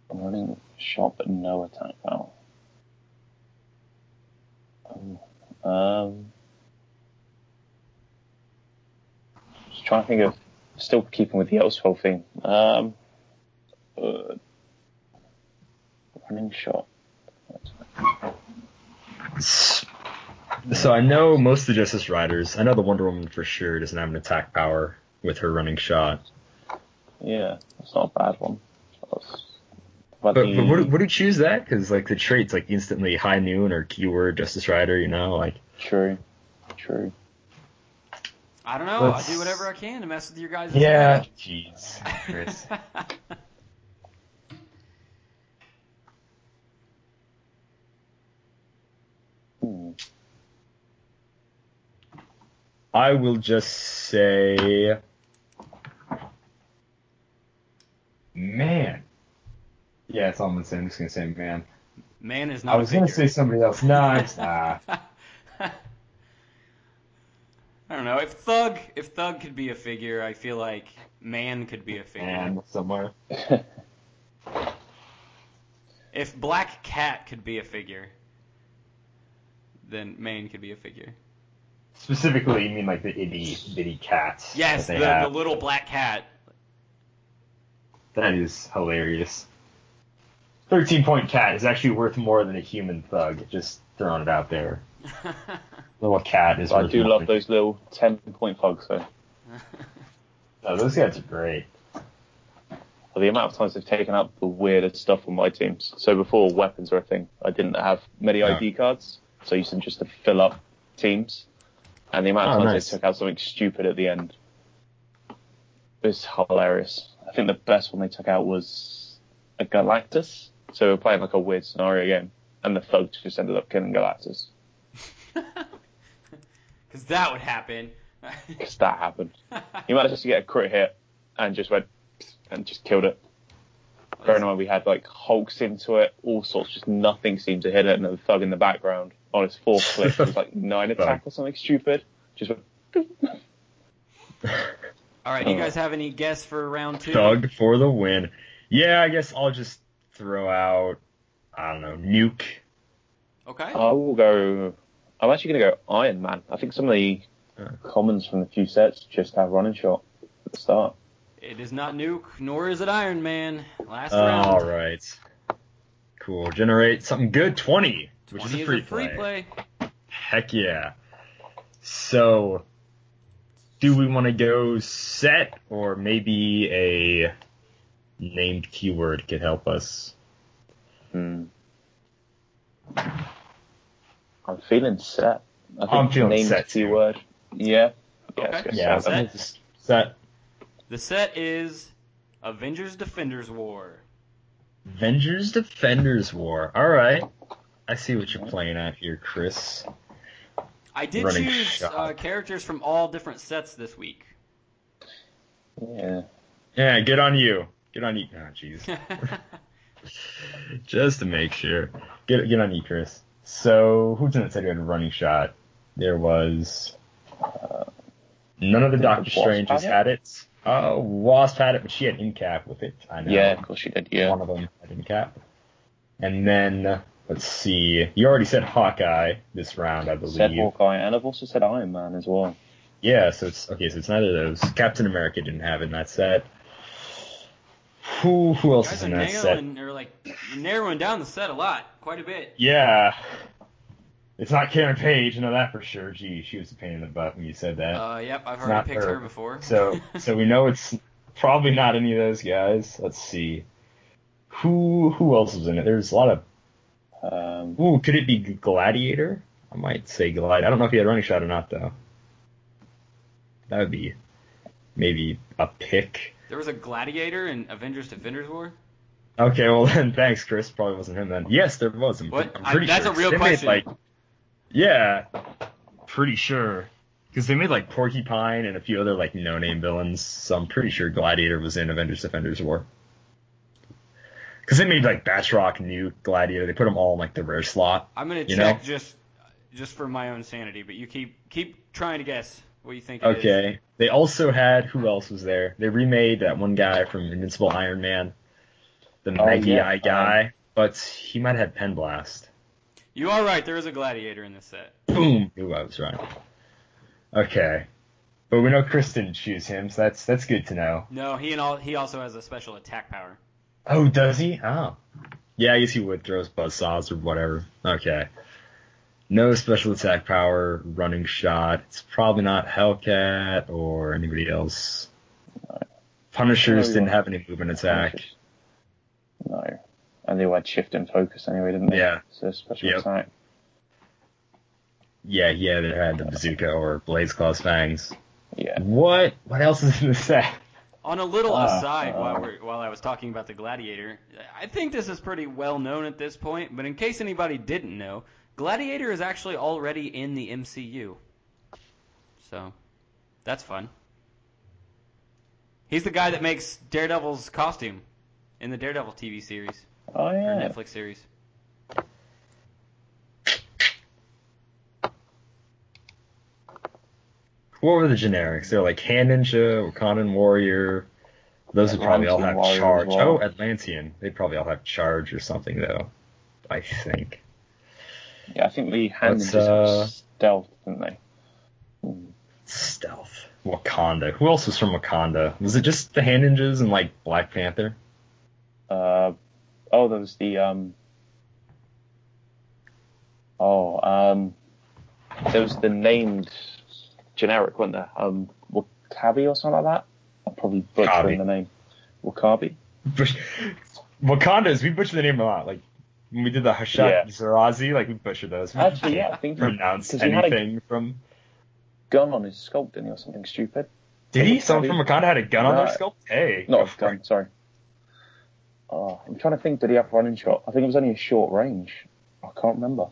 Speaker 3: I'm running shot but no attack power. Um, um, just trying to think of still keeping with the Elseworld theme. Um, uh, running shot.
Speaker 2: So I know most of the Justice Riders. I know the Wonder Woman for sure doesn't have an attack power with her running shot.
Speaker 3: Yeah, that's not a bad one. That's-
Speaker 2: But,
Speaker 3: But,
Speaker 2: but
Speaker 3: the,
Speaker 2: would, would you choose that? Because like the traits like instantly high noon or keyword Justice Rider, you know, like
Speaker 3: true, true.
Speaker 1: I don't know. I
Speaker 2: Let's-
Speaker 1: do whatever I can to mess with your guys'
Speaker 2: yeah. Jeez, Chris. I will just say, man. Yeah, it's all I'm gonna say. I'm just gonna say man.
Speaker 1: Man is not
Speaker 2: I was gonna say somebody else. No, I'm nah.
Speaker 1: I don't know. If Thug, if Thug could be a figure, I feel like Man could be a figure.
Speaker 2: Man, somewhere.
Speaker 1: If Black Cat could be a figure, then Man could be a figure.
Speaker 2: Specifically, you mean like the itty bitty cats?
Speaker 1: Yes, the, the little black cat.
Speaker 2: That is hilarious. Thirteen point cat is actually worth more than a human thug. Just throwing it out there. Little cat is.
Speaker 3: I
Speaker 2: worth
Speaker 3: do
Speaker 2: more
Speaker 3: love
Speaker 2: than-
Speaker 3: those little 10 point thugs though.
Speaker 2: Oh, those guys are great.
Speaker 3: Well, the amount of times they've taken up the weirdest stuff on my teams. So before weapons were a thing, I didn't have many ID cards, so I used them just to fill up teams. And the amount of
Speaker 2: Oh,
Speaker 3: times
Speaker 2: nice.
Speaker 3: they took out something stupid at the end was hilarious. I think the best one they took out was a Galactus. So we were playing like a weird scenario game, and the thugs just ended up killing Galactus.
Speaker 1: Because that would happen.
Speaker 3: Because that happened. You managed to get a crit hit and just went and just killed it. Bearing in mind we had like hulks into it, all sorts, just nothing seemed to hit it, and the thug in the background on his fourth click was like nine attack or something stupid. Just went,
Speaker 1: All right, you uh, guys have any guess for round two?
Speaker 2: Thug for the win. Yeah, I guess I'll just throw out. I don't know, nuke.
Speaker 1: Okay.
Speaker 3: I will go I'm actually going to go Iron Man. I think some of the uh.
Speaker 2: Yeah.
Speaker 3: commons from the few sets just have running shot at the start.
Speaker 1: It is not Nuke, nor is it Iron Man. Last
Speaker 2: All
Speaker 1: round.
Speaker 2: right. Cool. Generate something good. Twenty, which is a free,
Speaker 1: free
Speaker 2: play.
Speaker 1: play.
Speaker 2: Heck yeah. So, do we want to go set or maybe a named keyword could help us?
Speaker 3: Hmm. I'm feeling set. I think
Speaker 2: I'm feeling
Speaker 3: named
Speaker 2: set, too.
Speaker 3: keyword. Yeah. Yeah,
Speaker 1: Okay.
Speaker 3: let's
Speaker 2: Yeah,
Speaker 3: set.
Speaker 2: I think just set.
Speaker 1: The set is Avengers Defenders War.
Speaker 2: Avengers Defenders War. All right. I see what you're playing at here, Chris.
Speaker 1: I did
Speaker 2: Running
Speaker 1: choose uh, characters from all different sets this week.
Speaker 3: Yeah.
Speaker 2: Yeah, good on you. Good on you. Oh, jeez. Just to make sure. Get get on you, Chris. So who's in it said who had a running shot? There was uh, none of the Doctor
Speaker 3: Wasp
Speaker 2: Strangers had it. Oh, Wasp had it, but she had Incap with it. I know.
Speaker 3: Yeah, of course she did. Yeah.
Speaker 2: One of them had Incap. And then let's see. You already said Hawkeye this round, I believe.
Speaker 3: Said Hawkeye, and I've also said Iron Man as well.
Speaker 2: Yeah, so it's okay. So it's neither of those. Captain America didn't have it in that set. Who who else
Speaker 1: Guys
Speaker 2: is
Speaker 1: are
Speaker 2: in that set?
Speaker 1: nailing, or like narrowing down the set a lot, quite a bit.
Speaker 2: Yeah, it's not Karen Page. I know that for sure. Gee, she was a pain in the butt when you said that.
Speaker 1: Uh, yep, I've
Speaker 2: It's
Speaker 1: already
Speaker 2: not
Speaker 1: picked
Speaker 2: her.
Speaker 1: her before.
Speaker 2: so so we know it's probably not any of those guys. Let's see. Who who else was in it? There's a lot of.
Speaker 3: Um,
Speaker 2: Ooh, could it be Gladiator? I might say Gladiator. I don't know if he had running shot or not though. That would be maybe a pick.
Speaker 1: there was a Gladiator in Avengers Defenders War.
Speaker 2: Okay, well then, thanks, Chris. Probably wasn't him then. Yes, there was. I'm,
Speaker 1: What?
Speaker 2: I'm
Speaker 1: I- that's
Speaker 2: sure.
Speaker 1: a real
Speaker 2: They made,
Speaker 1: question.
Speaker 2: like, yeah, pretty sure. Because they made like Porcupine and a few other like no-name villains, so I'm pretty sure Gladiator was in Avengers Defenders War. Because they made like Batroc, Nuke, Gladiator. They put them all in like the rare slot.
Speaker 1: I'm gonna check
Speaker 2: know?
Speaker 1: just just for my own sanity, but you keep keep trying to guess what you think. it is.
Speaker 2: Okay. They also had who else was there? They remade that one guy from Invincible Iron Man, the
Speaker 3: Oh,
Speaker 2: Maggie
Speaker 3: yeah,
Speaker 2: Eye guy, but he might have had Pen Blast.
Speaker 1: You are right. There is a Gladiator in this set.
Speaker 2: Boom. Ooh, I was right. Okay. But we know Chris didn't choose him, so that's that's good to know.
Speaker 1: No, he and all he also has a special attack power.
Speaker 2: Oh, does he? Oh. Yeah, I guess he would throw his buzzsaws or whatever. Okay. No special attack power, running shot. It's probably not Hellcat or anybody else. Punishers didn't have any movement attack.
Speaker 3: No. And they had shift and focus anyway, didn't they?
Speaker 2: Yeah.
Speaker 3: So special
Speaker 2: Yep.
Speaker 3: attack.
Speaker 2: Yeah, yeah, they had the bazooka or blaze claws fangs.
Speaker 3: Yeah.
Speaker 2: What? What else is in the set?
Speaker 1: On a little
Speaker 3: Ah,
Speaker 1: aside,
Speaker 3: uh,
Speaker 1: while we're, while I was talking about the Gladiator, I think this is pretty well known at this point. But in case anybody didn't know, Gladiator is actually already in the MCU. So, that's fun. He's the guy that makes Daredevil's costume in the Daredevil TV series
Speaker 3: Oh
Speaker 1: or. Netflix series.
Speaker 2: What were the generics? They're like Hand Ninja, Wakandan Warrior. Those would probably all have
Speaker 3: Warrior
Speaker 2: charge.
Speaker 3: well.
Speaker 2: Oh, Atlantean. They'd probably all have charge or something though. I think.
Speaker 3: Yeah, I think the hand ninjas
Speaker 2: uh,
Speaker 3: have stealth, didn't they?
Speaker 2: Stealth. Wakanda. Who else was from Wakanda? Was it just the Hand Ninjas and like Black Panther?
Speaker 3: Uh, oh, there was the um. Oh, um, there was the named generic, wasn't there? Um, Wakabi or something like that. I'm probably butchering
Speaker 2: Wakabi.
Speaker 3: the name. Wakabi.
Speaker 2: Wakandas, we butcher the name a lot. Like when we did the Hashat
Speaker 3: Yeah.
Speaker 2: Zarazi, like we butchered those.
Speaker 3: Actually, yeah, I think
Speaker 2: pronounce
Speaker 3: because had a
Speaker 2: anything from.
Speaker 3: gun on his sculpt, didn't he, or something stupid?
Speaker 2: Did he? Someone from Wakanda had a gun on their
Speaker 3: No.
Speaker 2: skull? Hey,
Speaker 3: Not a gun,
Speaker 2: it.
Speaker 3: sorry. Oh, I'm trying to think. Did he have running shot? I think it was only a short range. I can't remember.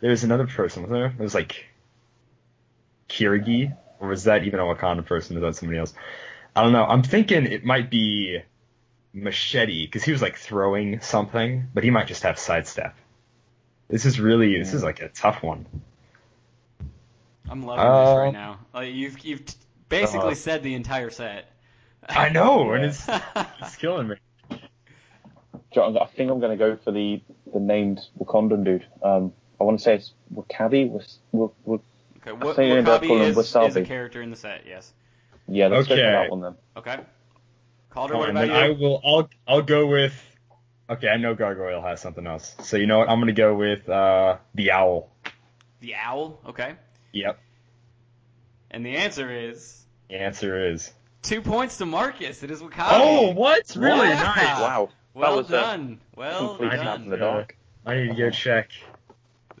Speaker 2: There was another person, wasn't there? It was like Kirigi, or was that even a Wakanda person? Or was that somebody else? I don't know. I'm thinking it might be Machete because he was like throwing something, but he might just have sidestep. This is really this is like a tough one.
Speaker 1: I'm loving this
Speaker 2: Uh,
Speaker 1: right now. Like you've you've t- basically
Speaker 2: uh,
Speaker 1: said the entire set.
Speaker 2: I know, and it's it's killing me.
Speaker 3: John, I think I'm going to go for the the named Wakandan dude, um, I want to say it's Wakabi. Was, w- w-
Speaker 1: Okay, what,
Speaker 3: think I'm gonna
Speaker 1: Wakabi
Speaker 3: call him
Speaker 1: is, is a character in the set, yes.
Speaker 3: yeah, let's go for
Speaker 2: Okay.
Speaker 3: that one then.
Speaker 1: Okay. Calder, what about
Speaker 2: then I will. I'll I'll go with. Okay, I know Gargoyle has something else. So you know what? I'm gonna go with uh, the owl.
Speaker 1: The owl, okay.
Speaker 2: Yep.
Speaker 1: And the answer is
Speaker 2: The answer is.
Speaker 1: two points to Marcus. It is Wakabi.
Speaker 2: Oh, what? Really
Speaker 1: Wow.
Speaker 2: nice.
Speaker 3: Wow,
Speaker 1: well
Speaker 3: that was
Speaker 1: done. Well
Speaker 2: I
Speaker 1: done.
Speaker 3: in the dark.
Speaker 2: I need to go check.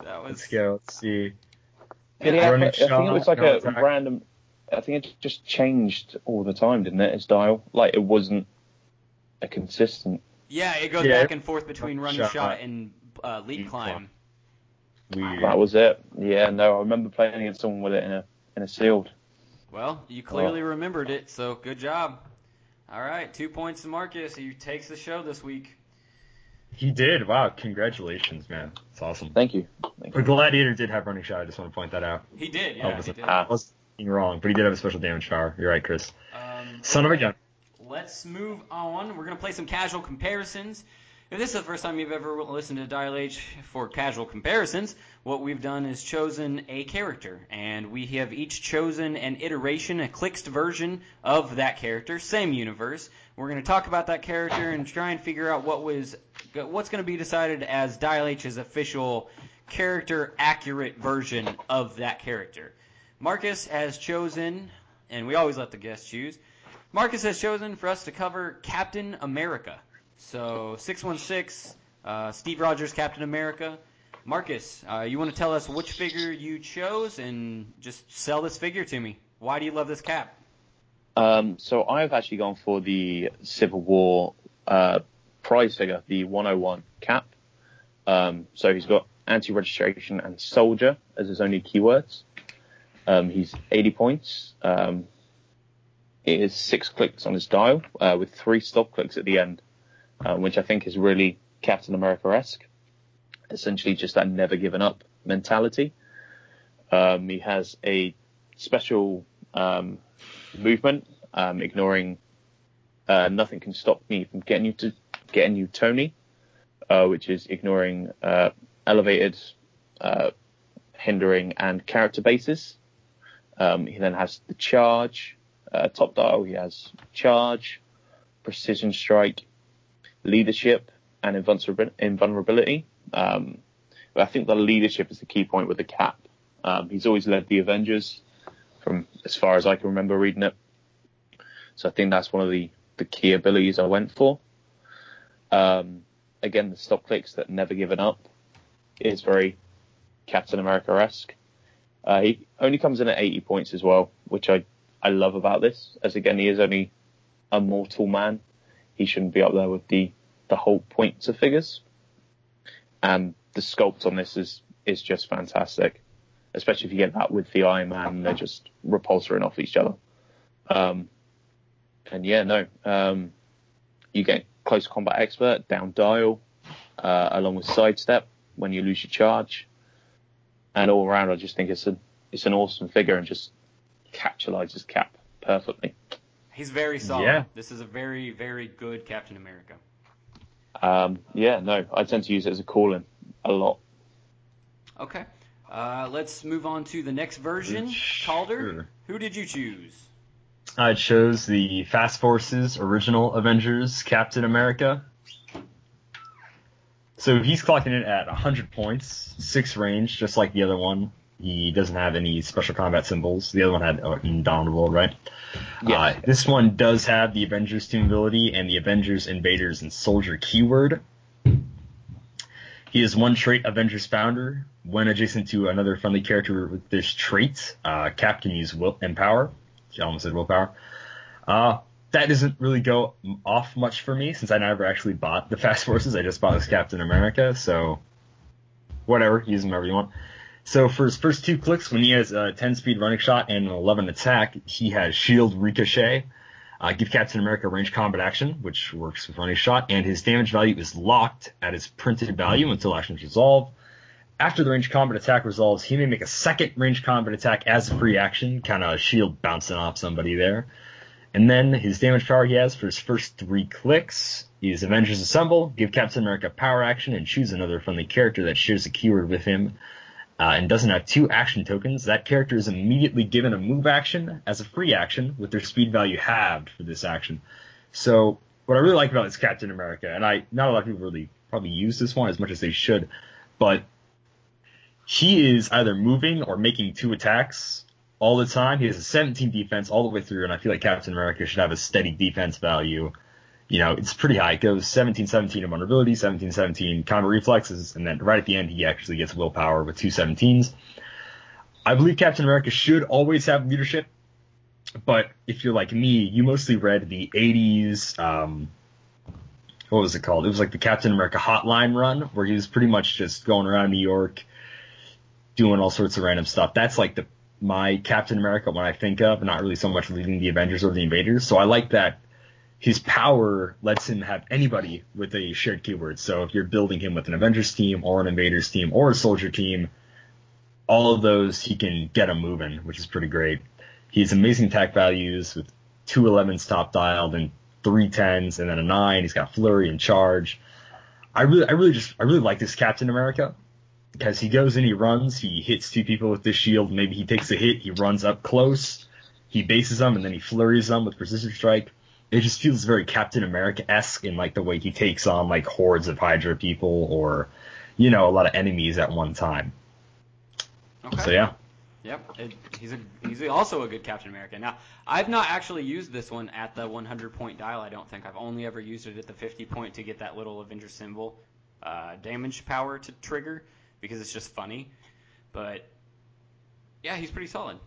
Speaker 1: That was
Speaker 2: Let's go. Let's see.
Speaker 3: Did he have, I think it was like a
Speaker 2: attack.
Speaker 3: random. I think it just changed all the time, didn't it? His dial, like it wasn't a consistent.
Speaker 1: Yeah, it goes
Speaker 2: Yeah.
Speaker 1: back and forth between running
Speaker 2: Shot.
Speaker 1: shot, and uh, leap
Speaker 2: Leap
Speaker 1: climb.
Speaker 2: Weird.
Speaker 3: That was it. Yeah, no, I remember playing against someone with it in a in a sealed.
Speaker 1: Well, you clearly remembered it, so good job. All right, two points to Marcus. He takes the show this week.
Speaker 2: He did. Wow. Congratulations, man. It's awesome.
Speaker 3: Thank you. Thank
Speaker 2: The
Speaker 3: you.
Speaker 2: Gladiator did have running shot. I just want to point that out.
Speaker 1: He did,
Speaker 2: I
Speaker 1: yeah, he
Speaker 2: wasn't,
Speaker 1: did.
Speaker 2: I was thinking wrong, but he did have a special damage power. You're right, Chris.
Speaker 1: Um,
Speaker 2: Son of a gun.
Speaker 1: Let's move on. We're gonna play some casual comparisons. If this is the first time you've ever listened to Dial H for casual comparisons, what we've done is chosen a character, and we have each chosen an iteration, a clixed version of that character, same universe. We're going to talk about that character and try and figure out what was what's going to be decided as Dial H's official character accurate version of that character. Marcus has chosen, and we always let the guests choose. Marcus has chosen for us to cover Captain America. So 616, uh, Steve Rogers, Captain America. Marcus, uh, you want to tell us which figure you chose and just sell this figure to me? Why do you love this cap?
Speaker 3: Um, so I've actually gone for the Civil War uh, prize figure, the 101 cap. Um, so he's got anti-registration and soldier as his only keywords. Um, he's 80 points. Um, it is six clicks on his dial uh, with three stop clicks at the end, uh, which I think is really Captain America-esque. Essentially, just that never given up mentality. Um, he has a special um, movement, um, ignoring uh, nothing can stop me from getting you to getting you Tony, uh, which is ignoring uh, elevated, uh, hindering, and character bases. Um, he then has the charge, top dial. He has charge, precision strike, leadership, and invulnerability. Um, but I think the leadership is the key point with the cap. Um, he's always led the Avengers from as far as I can remember reading it. So I think that's one of the, the key abilities I went for. Um, again, the stop clicks that never given up is very Captain America esque. Uh, he only comes in at 80 points as well, which I, I love about this. As again, he is only a mortal man. He shouldn't be up there with the, the whole points of figures. And the sculpt on this is, is just fantastic especially if you get that with the Iron Man, they're just repulsoring off each other. Um, and yeah, no, um, you get close combat expert, down dial, uh, along with sidestep when you lose your charge, and all around, I just think it's a it's an awesome figure and just capitalizes Cap perfectly.
Speaker 1: He's very solid.
Speaker 2: Yeah.
Speaker 1: This is a very, very good Captain America.
Speaker 3: Um, yeah, no, I tend to use it as a call-in a lot.
Speaker 1: Okay. Uh, let's move on to the next version. Calder, who did you choose?
Speaker 2: I chose the Fast Forces original Avengers Captain America. So he's clocking in at 100 points, 6 range, just like the other one. He doesn't have any special combat symbols. The other one had uh, Indomitable, right?
Speaker 3: Yes.
Speaker 2: Uh, this one does have the Avengers team ability and the Avengers, Invaders, and Soldier keyword. He is one trait Avengers founder. When adjacent to another friendly character with this trait, uh, Cap can use will and power. I almost said willpower. Uh, that doesn't really go off much for me since I never actually bought the Fast Forces. I just bought this Captain America, so whatever, use them however you want. So for his first two clicks, when he has a 10 speed running shot and an 11 attack, he has shield ricochet. Uh, give Captain America range combat action, which works with running shot, and his damage value is locked at its printed value until actions resolve. After the range combat attack resolves, he may make a second range combat attack as a free action, kind of shield bouncing off somebody there. And then his damage power he has for his first three clicks is Avengers Assemble, give Captain America power action, and choose another friendly character that shares a keyword with him uh, and doesn't have two action tokens. That character is immediately given a move action as a free action with their speed value halved for this action. So what I really like about this Captain America, and I not a lot of people really probably use this one as much as they should, but he is either moving or making two attacks all the time. He has a 17 defense all the way through, and I feel like Captain America should have a steady defense value. You know, it's pretty high. It goes 17-17 invulnerability, 17-17 combat reflexes, and then right at the end he actually gets willpower with two 17s. I believe Captain America should always have leadership, but if you're like me, you mostly read the 80s, um, what was it called? It was like the Captain America Hotline run, where he was pretty much just going around New York, doing all sorts of random stuff. That's like the my Captain America when I think of, not really so much leading the Avengers or the Invaders. So I like that his power lets him have anybody with a shared keyword. So if you're building him with an Avengers team or an Invaders team or a Soldier team, all of those he can get them moving, which is pretty great. He has amazing attack values with two 11s top dialed and three 10s and then a 9. He's got flurry and charge. I really, I really just, I really like this Captain America because he goes and he runs, he hits two people with this shield, maybe he takes a hit, he runs up close, he bases them, and then he flurries them with precision strike. It just feels very Captain America esque in like the way he takes on like hordes of Hydra people or, you know, a lot of enemies at one time.
Speaker 1: Okay.
Speaker 2: So yeah.
Speaker 1: Yep, it, he's a he's also a good Captain America. Now, I've not actually used this one at the 100 point dial. I don't think I've only ever used it at the 50 point to get that little Avenger symbol uh, damage power to trigger because it's just funny. But yeah, he's pretty solid.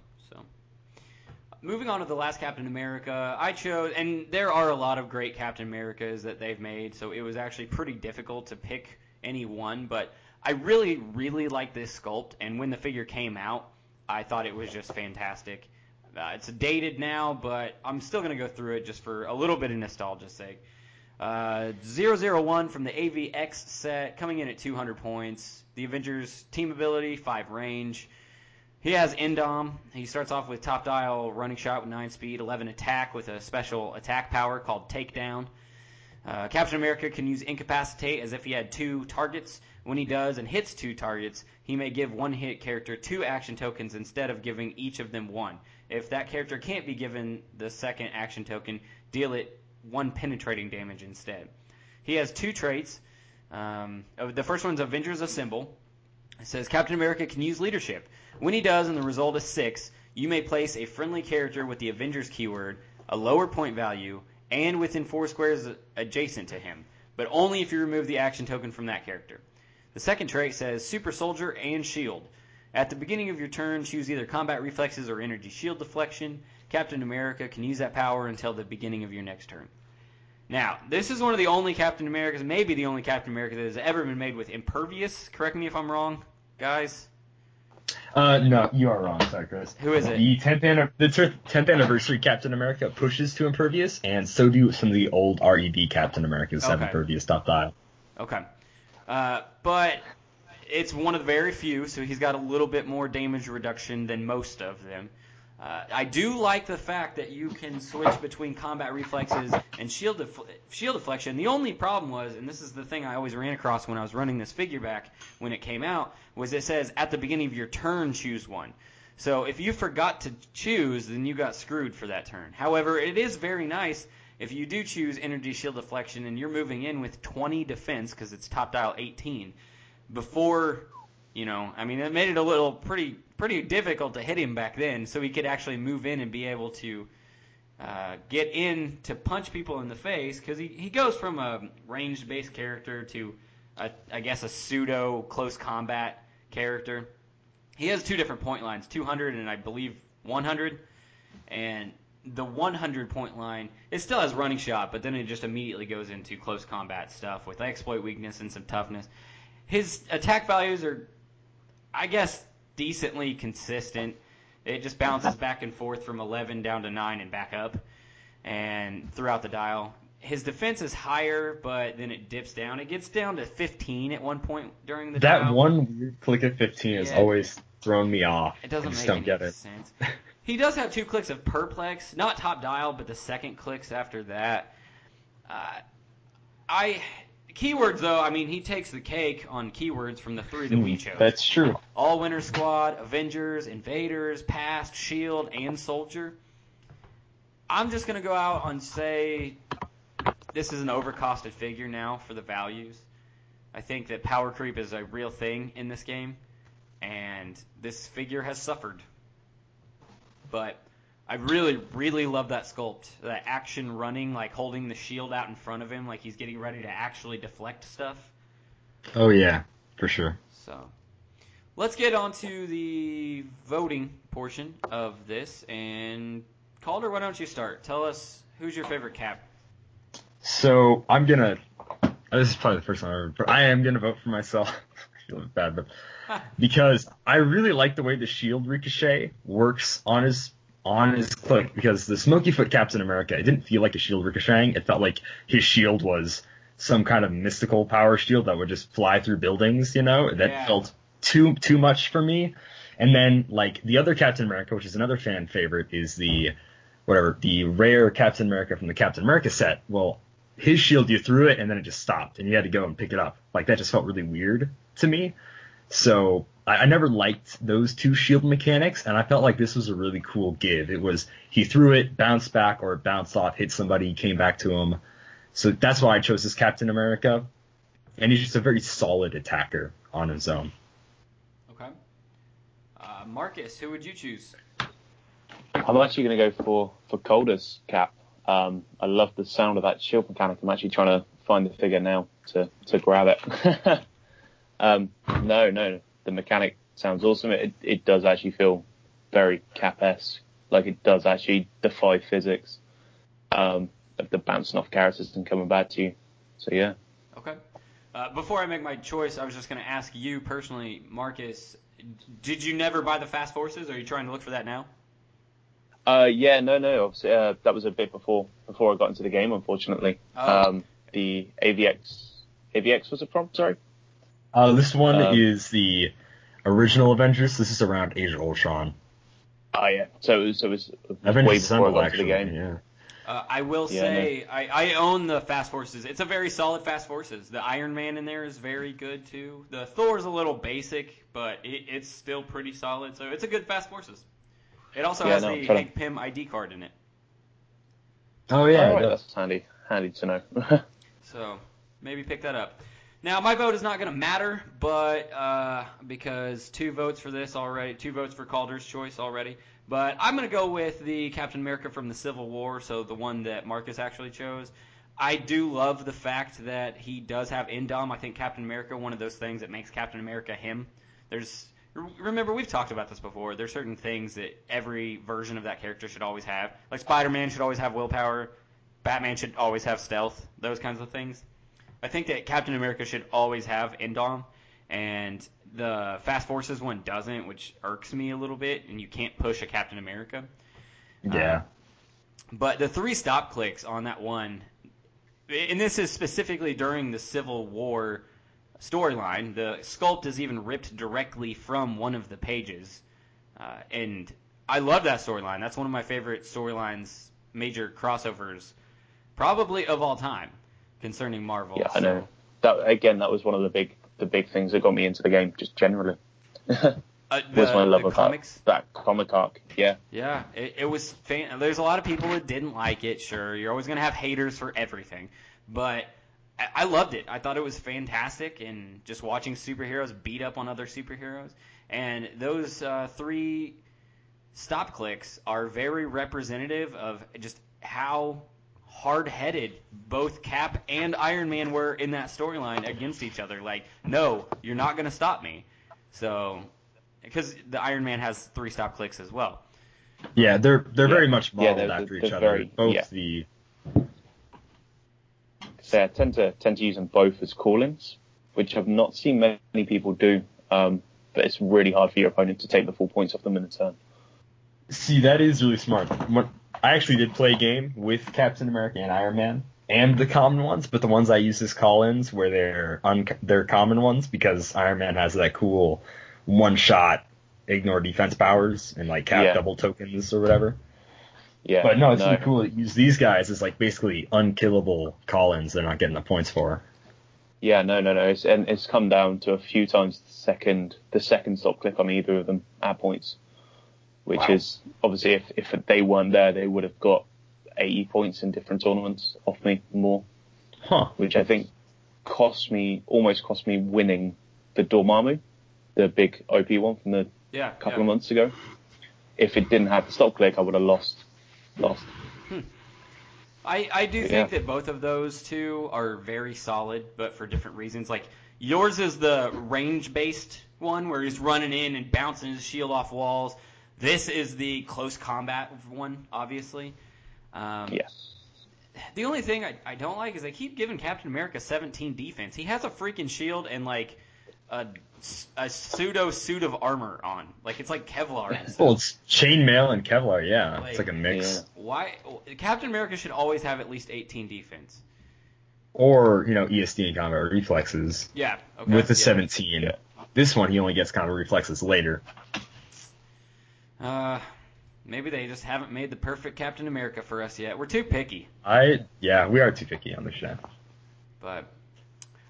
Speaker 1: Moving on to the last Captain America, I chose, and there are a lot of great Captain Americas that they've made, so it was actually pretty difficult to pick any one. But I really, really like this sculpt, and when the figure came out, I thought it was just fantastic. Uh, it's dated now, but I'm still going to go through it just for a little bit of nostalgia's sake. Uh, 001 from the AVX set, coming in at 200 points. The Avengers team ability, 5 range. He has Indom. He starts off with top dial running shot with 9 speed, 11 attack with a special attack power called Takedown. Uh, Captain America can use Incapacitate as if he had two targets. When he does and hits two targets, he may give one hit character two action tokens instead of giving each of them one. If that character can't be given the second action token, deal it one penetrating damage instead. He has two traits. Um, the first one's Avengers Assemble. It says Captain America can use leadership. When he does and the result is six, you may place a friendly character with the Avengers keyword, a lower point value, and within four squares adjacent to him, but only if you remove the action token from that character. The second trait says Super Soldier and Shield. At the beginning of your turn, choose either combat reflexes or energy shield deflection. Captain America can use that power until the beginning of your next turn. Now, this is one of the only Captain Americas, maybe the only Captain America that has ever been made with impervious. Correct me if I'm wrong, guys.
Speaker 2: Uh, no, you are wrong. Sorry, Chris.
Speaker 1: Who is it?
Speaker 2: The 10th, an- the 10th anniversary Captain America pushes to impervious, and so do some of the old RED Captain Americas have
Speaker 1: Okay.
Speaker 2: impervious top dial.
Speaker 1: Okay. Uh, but it's one of the very few, so he's got a little bit more damage reduction than most of them. Uh, I do like the fact that you can switch between combat reflexes and shield def- shield deflection. The only problem was, and this is the thing I always ran across when I was running this figure back when it came out, was it says at the beginning of your turn choose one. So if you forgot to choose, then you got screwed for that turn. However, it is very nice if you do choose energy shield deflection and you're moving in with 20 defense because it's top dial 18 before you know i mean it made it a little pretty pretty difficult to hit him back then so he could actually move in and be able to uh, get in to punch people in the face because he, he goes from a ranged based character to a, i guess a pseudo close combat character. He has two different point lines 200 and i believe 100 and the 100 point line it still has running shot but then it just immediately goes into close combat stuff with exploit weakness and some toughness. His attack values are i guess decently consistent it just bounces back and forth from 11 down to 9 and back up and throughout the dial his defense is higher but then it dips down it gets down to 15 at one point during the
Speaker 2: That
Speaker 1: dial.
Speaker 2: one weird click at 15 has always thrown me off.
Speaker 1: It doesn't
Speaker 2: I just
Speaker 1: make
Speaker 2: don't
Speaker 1: any sense. He does have two clicks of perplex, not top dial, but the second clicks after that. Uh, I keywords though. I mean, he takes the cake on keywords from the three that we chose.
Speaker 2: Hmm, That's true.
Speaker 1: All Winners Squad, Avengers, Invaders, Past, Shield, and Soldier. I'm just gonna go out and say this is an overcosted figure now for the values. I think that power creep is a real thing in this game, and this figure has suffered. But I really, really love that sculpt. That action running, like holding the shield out in front of him, like he's getting ready to actually deflect stuff.
Speaker 2: Oh yeah, for sure.
Speaker 1: So let's get on to the voting portion of this. And Calder, why don't you start? Tell us who's your favorite cap.
Speaker 2: So I'm gonna. This is probably the first time I ever. But I am gonna vote for myself. I feel bad, but because I really like the way the shield ricochet works on his on his click. Because the Smoky Foot Captain America, it didn't feel like a shield ricocheting. It felt like his shield was some kind of mystical power shield that would just fly through buildings. You know, that
Speaker 1: Yeah.
Speaker 2: felt too too much for me. And then like the other Captain America, which is another fan favorite, is the whatever the rare Captain America from the Captain America set. Well, his shield you threw it and then it just stopped and you had to go and pick it up. Like that just felt really weird to me. So I, I never liked those two shield mechanics and I felt like this was a really cool give. It was he threw it, bounced back or it bounced off, hit somebody, came back to him. So that's why I chose this Captain America. And he's just a very solid attacker on his own.
Speaker 1: Okay. Uh, Marcus, who would you choose?
Speaker 3: I'm actually going to go for for Calder's cap. Um, I love the sound of that shield mechanic. I'm actually trying to find the figure now to to grab it. um, no, no, the mechanic sounds awesome. It it does actually feel very cap-esque. Like it does actually defy physics um, of the bouncing off characters and coming back to you. So yeah.
Speaker 1: Okay. Uh, before I make my choice, I was just going to ask you personally, Marcus. Did you never buy the Fast Forces? Are you trying to look for that now?
Speaker 3: Uh, yeah, no, no. Obviously, uh, that was a bit before before I got into the game. Unfortunately,
Speaker 1: Oh.
Speaker 3: um, the AVX AVX was a from? Sorry.
Speaker 2: Uh, this one
Speaker 3: Um,
Speaker 2: is the original Avengers. This is around Age of Ultron.
Speaker 3: Oh yeah. So it was, so it was
Speaker 2: Avengers
Speaker 3: way before I
Speaker 2: Assemble, actually.
Speaker 3: the game.
Speaker 2: Yeah.
Speaker 1: Uh, I will
Speaker 3: Yeah,
Speaker 1: say I, I own the Fast Forces. It's a very solid Fast Forces. The Iron Man in there is very good too. The Thor's a little basic, but it, it's still pretty solid. So it's a good Fast Forces. It also
Speaker 3: Yeah,
Speaker 1: has
Speaker 3: no,
Speaker 1: the
Speaker 3: trying
Speaker 1: Hank Pym ID card in it.
Speaker 2: Oh yeah.
Speaker 3: Alright,
Speaker 2: it
Speaker 3: that's handy. Handy to know.
Speaker 1: So maybe pick that up. Now my vote is not going to matter, but uh, because two votes for this already, two votes for Calder's choice already. But I'm going to go with the Captain America from the Civil War, so the one that Marcus actually chose. I do love the fact that he does have Indom. I think Captain America, one of those things that makes Captain America him. There's remember we've talked about this before. There's certain things that every version of that character should always have. Like Spider-Man should always have willpower. Batman should always have stealth, those kinds of things. I think that Captain America should always have Indom, and the Fast Forces one doesn't, which irks me a little bit, and you can't push a Captain America.
Speaker 2: Yeah.
Speaker 1: But the three stop clicks on that one, and this is specifically during the Civil War storyline, the sculpt is even ripped directly from one of the pages. Uh, and I love that storyline. That's one of my favorite storylines, major crossovers, probably of all time concerning Marvel.
Speaker 3: yeah, I know. That again, that was one of the big the big things that got me into the game, just generally.
Speaker 1: Uh,
Speaker 3: was
Speaker 1: the,
Speaker 3: my love of
Speaker 1: comics.
Speaker 3: that that comic arc. Yeah.
Speaker 1: Yeah, it, it was. Fan- There's a lot of people that didn't like it. Sure, you're always gonna have haters for everything, but I, I loved it. I thought it was fantastic, and just watching superheroes beat up on other superheroes, and those uh, three stop clicks are very representative of just how hard-headed both Cap and Iron Man were in that storyline against each other. Like, no, you're not gonna stop me. So, because the Iron Man has three stop clicks as well.
Speaker 2: Yeah, they're they're
Speaker 3: Yeah.
Speaker 2: very much
Speaker 3: Yeah,
Speaker 2: modeled
Speaker 3: they're-
Speaker 2: after
Speaker 3: they're
Speaker 2: each other.
Speaker 3: very-
Speaker 2: Both
Speaker 3: yeah.
Speaker 2: the
Speaker 3: So I tend to tend to use them both as call-ins, which I've not seen many people do. Um, but it's really hard for your opponent to take the full points off them in a turn.
Speaker 2: see that is really smart. I actually did play a game with Captain America and Iron Man and the common ones, but the ones I use as call-ins where they're un- they're common ones because Iron Man has that cool one shot ignore defense powers and like cap
Speaker 3: Yeah.
Speaker 2: double tokens or whatever.
Speaker 3: Yeah,
Speaker 2: But no, it's
Speaker 3: no.
Speaker 2: really cool to use these guys as like basically unkillable call-ins. They're not getting the points for.
Speaker 3: Yeah, no, no, no. It's and it's come down to a few times the second the second stop click on either of them at points, which
Speaker 1: Wow.
Speaker 3: is obviously if if they weren't there, they would have got 80 points in different tournaments off me more,
Speaker 2: Huh.
Speaker 3: which I think cost me almost cost me winning the Dormammu, the big OP one from the
Speaker 1: Yeah.
Speaker 3: couple
Speaker 1: yeah.
Speaker 3: of months ago. If it didn't have the stop click, I would have lost. Lost. Hmm.
Speaker 1: I, I do
Speaker 3: Yeah.
Speaker 1: think that both of those two are very solid, but for different reasons. Like yours is the range based one where he's running in and bouncing his shield off walls. This is the close combat one, obviously. Um,
Speaker 3: Yeah.
Speaker 1: The only thing I, I don't like is they keep giving Captain America 17 defense. He has a freaking shield and like a, a pseudo suit of armor on. Like it's like Kevlar. And stuff.
Speaker 2: Well, it's chainmail and Kevlar. Yeah,
Speaker 1: Like,
Speaker 2: it's like a mix.
Speaker 1: Why Captain America should always have at least 18 defense.
Speaker 2: Or you know ESD and combat reflexes
Speaker 1: Yeah. Okay.
Speaker 2: with the
Speaker 1: yeah.
Speaker 2: 17.
Speaker 3: Yeah.
Speaker 2: This one he only gets combat reflexes later.
Speaker 1: Uh, maybe they just haven't made the perfect Captain America for us yet. We're too picky.
Speaker 2: I yeah, we are too picky on this show.
Speaker 1: But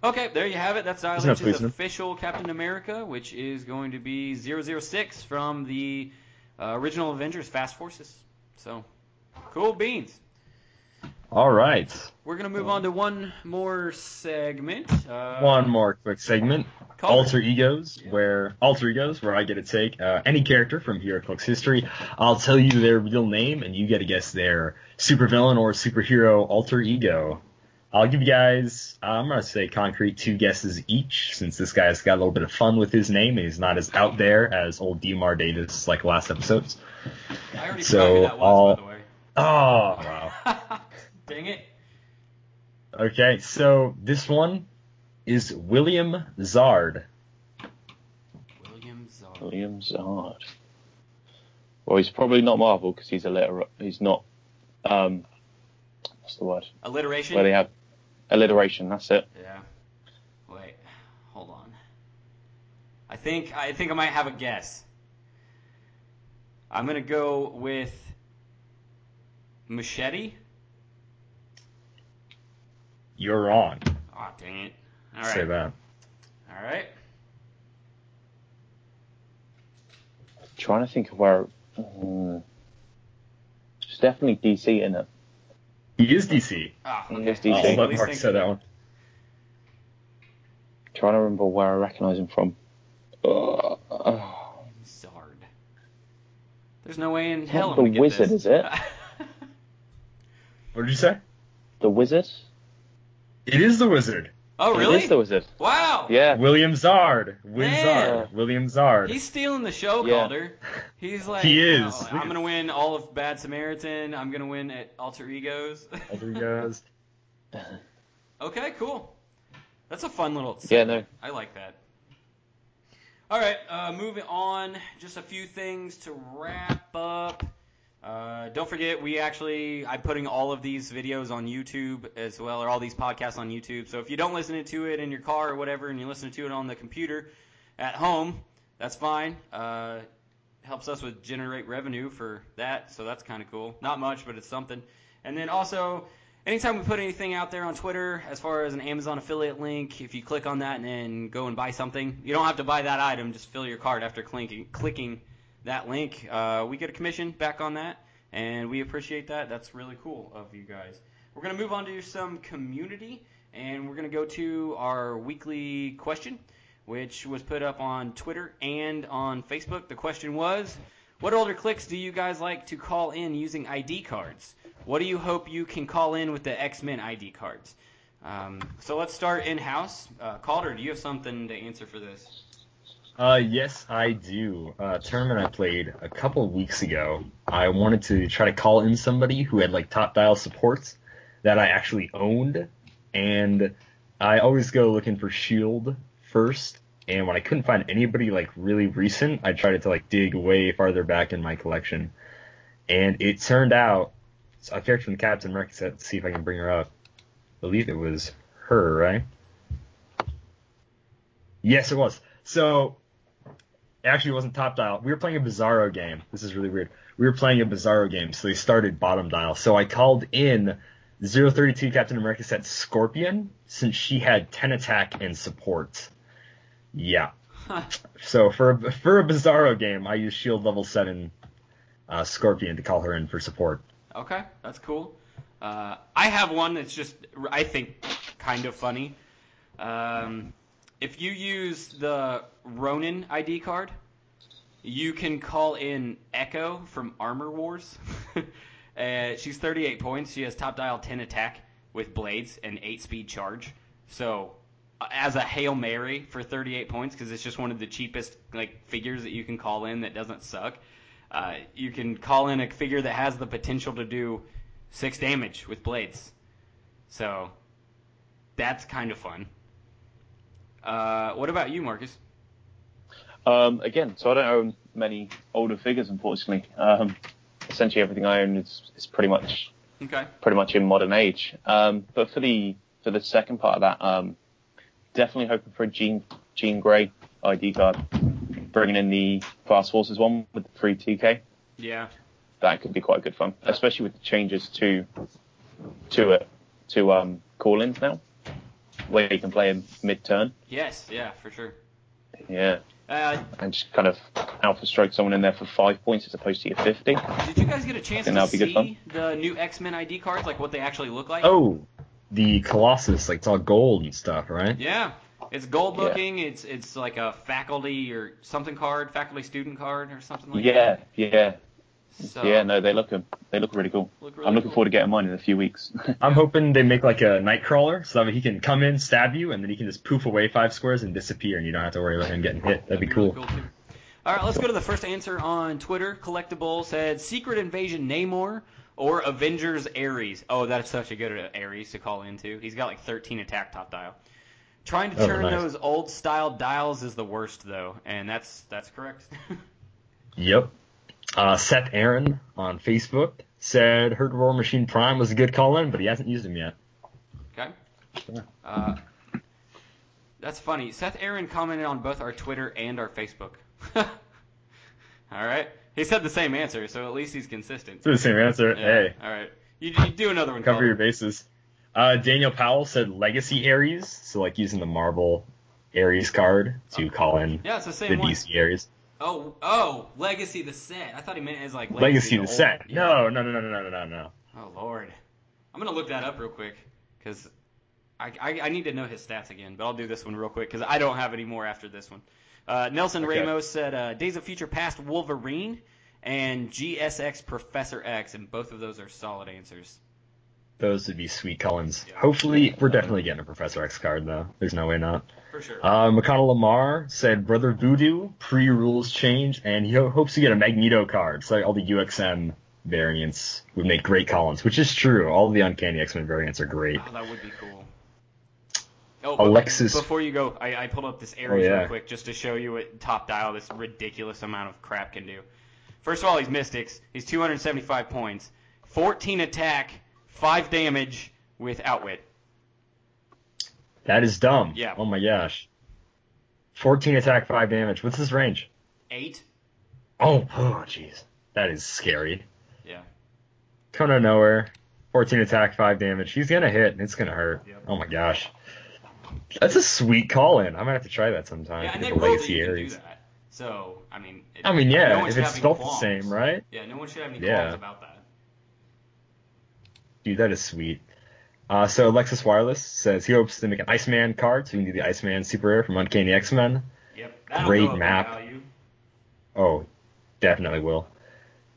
Speaker 1: okay, there you have it. That's Dial
Speaker 2: Isn't that
Speaker 1: H's
Speaker 2: pleasing?
Speaker 1: official Captain America, which is going to be 006 from the uh, original Avengers Fast Forces. So cool beans.
Speaker 2: All right,
Speaker 1: We're gonna move on to one more segment. Uh,
Speaker 2: one more quick segment.
Speaker 1: It.
Speaker 2: Alter egos, where alter egos, where I get to take uh, any character from Hero HeroClix history. I'll tell you their real name, and you get to guess their supervillain or superhero alter ego. I'll give you guys, uh, I'm gonna say concrete two guesses each, since this guy's got a little bit of fun with his name, and he's not as out there as old Demar Davis like last episodes.
Speaker 1: I already
Speaker 2: so
Speaker 1: forgot who that was,
Speaker 2: I'll-
Speaker 1: by the way.
Speaker 2: Oh wow.
Speaker 1: Dang it.
Speaker 2: Okay, so this one is William Zard.
Speaker 1: William Zard.
Speaker 3: William Zard. Well, he's probably not Marvel because he's a liter- He's not. Um, what's the word?
Speaker 1: Alliteration.
Speaker 3: Where they have alliteration. That's it.
Speaker 1: Yeah. Wait. Hold on. I think I think I might have a guess. I'm gonna go with machete.
Speaker 2: You're wrong.
Speaker 1: Oh dang it! All right.
Speaker 2: Say that.
Speaker 1: All right.
Speaker 3: trying to think of where. Mm, there's definitely DC in it.
Speaker 2: He is DC.
Speaker 1: Ah,
Speaker 3: He
Speaker 1: okay.
Speaker 3: is DC.
Speaker 2: I'll
Speaker 3: At
Speaker 2: let Mark say that one.
Speaker 3: Trying to remember where I recognise him from. Uh, uh,
Speaker 1: Zard. There's no way in
Speaker 3: It's
Speaker 1: hell
Speaker 3: not
Speaker 1: I'm
Speaker 3: the
Speaker 1: get
Speaker 3: wizard,
Speaker 1: this.
Speaker 3: is it?
Speaker 2: What did you say?
Speaker 3: the Wizard.
Speaker 2: It is the Wizard.
Speaker 1: oh really?
Speaker 3: is the Wizard.
Speaker 1: wow.
Speaker 3: Yeah.
Speaker 2: William Zard. Win Zard. William Zard.
Speaker 1: He's stealing the show,
Speaker 3: Yeah.
Speaker 1: Calder. He's like,
Speaker 2: He is.
Speaker 1: "Oh, I'm gonna win all of Bad Samaritan. I'm gonna win at Alter Egos.
Speaker 2: Alter egos.
Speaker 1: okay, cool. That's a fun little.
Speaker 3: Yeah,
Speaker 1: segment. I like that. All right, uh, moving on. Just a few things to wrap up. Uh, don't forget, we actually I'm putting all of these videos on YouTube as well, or all these podcasts on YouTube. So if you don't listen to it in your car or whatever, and you listen to it on the computer at home, that's fine. Uh, helps us with generate revenue for that, so that's kind of cool. Not much, but it's something. And then also, anytime we put anything out there on Twitter, as far as an Amazon affiliate link, if you click on that and then go and buy something, you don't have to buy that item. Just fill your card after clicking clicking that link. Uh, we get a commission back on that, and we appreciate that. That's really cool of you guys. We're gonna move on to some community, and we're gonna go to our weekly question which was put up on Twitter and on Facebook. The question was, what older clicks do you guys like to call in using ID cards? What do you hope you can call in with the X-Men ID cards? Um, so let's start in-house. Uh, Calder, do you have something to answer for this?
Speaker 2: Uh, yes, I do. Uh, tournament I played a couple weeks ago. I wanted to try to call in somebody who had like top dial supports that I actually owned, and I always go looking for Shield first. And when I couldn't find anybody like really recent, I tried to like dig way farther back in my collection, and it turned out so a character from the Captain America. Let's see if I can bring her up. I believe it was her, right? Yes, it was. So It actually wasn't top dial. We were playing a Bizarro game. This is really weird. We were playing a Bizarro game, so they started bottom dial. So I called in 032 Captain America said Scorpion since she had 10 attack and support. Yeah. So for a, for a Bizarro game, I use Shield level 7 uh, Scorpion to call her in for support.
Speaker 1: Okay, that's cool. Uh, I have one that's just, I think, kind of funny. Um, if you use the Ronin ID card, you can call in Echo from Armor Wars. uh, she's 38 points. She has top dial 10 attack with blades and 8 speed charge. So, uh, as a Hail Mary for 38 points, because it's just one of the cheapest like figures that you can call in that doesn't suck, uh, you can call in a figure that has the potential to do 6 damage with blades. So, that's kind of fun. Uh, what about you, Marcus?
Speaker 3: Um, again, so I don't own many older figures, unfortunately. Um, essentially, everything I own is, is pretty much
Speaker 1: Okay.
Speaker 3: pretty much in modern age. Um, but for the for the second part of that, um, definitely hoping for a Jean Jean Grey ID card, bringing in the Fast Forces one with the free TK.
Speaker 1: Yeah.
Speaker 3: That could be quite good fun, especially with the changes to to it to um, call-ins now, where you can play him mid-turn.
Speaker 1: Yes. Yeah. For sure.
Speaker 3: Yeah,
Speaker 1: Uh,
Speaker 3: and just kind of alpha stroke someone in there for five points as opposed to your 50.
Speaker 1: did you guys get a chance to
Speaker 3: that'd be
Speaker 1: see the new X Men ID cards, like what they actually look like?
Speaker 2: Oh, the Colossus, like it's all gold and stuff, right?
Speaker 1: Yeah. It's gold
Speaker 3: Yeah.
Speaker 1: looking. It's it's like a faculty or something card, faculty student card or something like that.
Speaker 3: Yeah, yeah,
Speaker 1: that. So,
Speaker 3: yeah. No, they look they look really cool.
Speaker 1: Look really
Speaker 3: I'm looking
Speaker 1: cool.
Speaker 3: forward to getting mine in a few weeks.
Speaker 2: I'm hoping they make like a Nightcrawler so that he can come in, stab you, and then he can just poof away five squares and disappear, and you don't have to worry about him getting hit. That'd be
Speaker 1: really
Speaker 2: cool.
Speaker 1: too. All right, let's go to the first answer on Twitter. Collectible said Secret Invasion Namor or Avengers Ares. Oh, that's such a good uh, Ares to call into. He's got like 13 attack top dial. Trying to
Speaker 2: Oh,
Speaker 1: turn
Speaker 2: nice.
Speaker 1: those old style dials is the worst though, and that's that's correct.
Speaker 2: Yep. Uh, Seth Aaron on Facebook said heard War Machine Prime was a good call-in, but he hasn't used him yet.
Speaker 1: Okay.
Speaker 2: Sure.
Speaker 1: Uh, that's funny. Seth Aaron commented on both our Twitter and our Facebook. All right. He said the same answer, so at least he's consistent.
Speaker 2: It's the same answer.
Speaker 1: Yeah.
Speaker 2: Hey,
Speaker 1: All right. You, you do another one.
Speaker 2: cover
Speaker 1: Colin.
Speaker 2: your bases. Uh, Daniel Powell said Legacy Ares, so like using the Marvel Ares card to call in
Speaker 1: Yeah, it's the
Speaker 2: the
Speaker 1: same one.
Speaker 2: DC Ares.
Speaker 1: Oh, oh, Legacy the set. I thought he meant as like Legacy,
Speaker 2: Legacy the
Speaker 1: old-
Speaker 2: set.
Speaker 1: Yeah.
Speaker 2: No, no, no, no, no, no, no, no.
Speaker 1: Oh Lord. I'm gonna look that up real quick because I, I I need to know his stats again. But I'll do this one real quick because I don't have any more after this one. Uh, Nelson
Speaker 2: Okay.
Speaker 1: Ramos said uh, Days of Future Past Wolverine and GSX Professor X, and both of those are solid answers.
Speaker 2: Those would be sweet call-ins.
Speaker 1: Yeah.
Speaker 2: Hopefully, we're definitely getting a Professor X card though. There's no way not.
Speaker 1: For sure.
Speaker 2: Uh, McConnell Lamar said Brother Voodoo pre-rules change, and he ho- hopes to get a Magneto card. So all the UXM variants would make great call-ins, which is true. All the Uncanny X-Men variants are great.
Speaker 1: Oh, that would be cool. Oh,
Speaker 2: Alexis-
Speaker 1: Before you go, I, I pulled up this Ares
Speaker 2: Oh, yeah.
Speaker 1: real quick just to show you what top dial this ridiculous amount of crap can do. First of all, he's Mystics. He's 275 points, 14 attack, 5 damage with Outwit.
Speaker 2: That is dumb.
Speaker 1: Yeah.
Speaker 2: Oh my gosh. 14 attack, 5 damage. What's his range?
Speaker 1: 8?
Speaker 2: Oh, oh, jeez. That is scary.
Speaker 1: Yeah.
Speaker 2: Come out of nowhere. 14 attack, 5 damage. He's gonna hit, and it's gonna hurt.
Speaker 1: Yep.
Speaker 2: Oh my gosh. That's a sweet call in. I might have to try that sometime.
Speaker 1: Yeah, and they
Speaker 2: the
Speaker 1: wrote that
Speaker 2: Legacy
Speaker 1: you do that. So, I mean, it,
Speaker 2: I mean, yeah,
Speaker 1: one
Speaker 2: if it's spelled the same, right?
Speaker 1: Yeah, no one should have any
Speaker 2: Yeah.
Speaker 1: about that.
Speaker 2: Dude, that is sweet. Uh, so Alexis Wireless says he hopes to make an Iceman card, so we can do the Iceman super rare from Uncanny X-Men.
Speaker 1: Yep.
Speaker 2: Great
Speaker 1: go up in
Speaker 2: map. Oh, definitely will.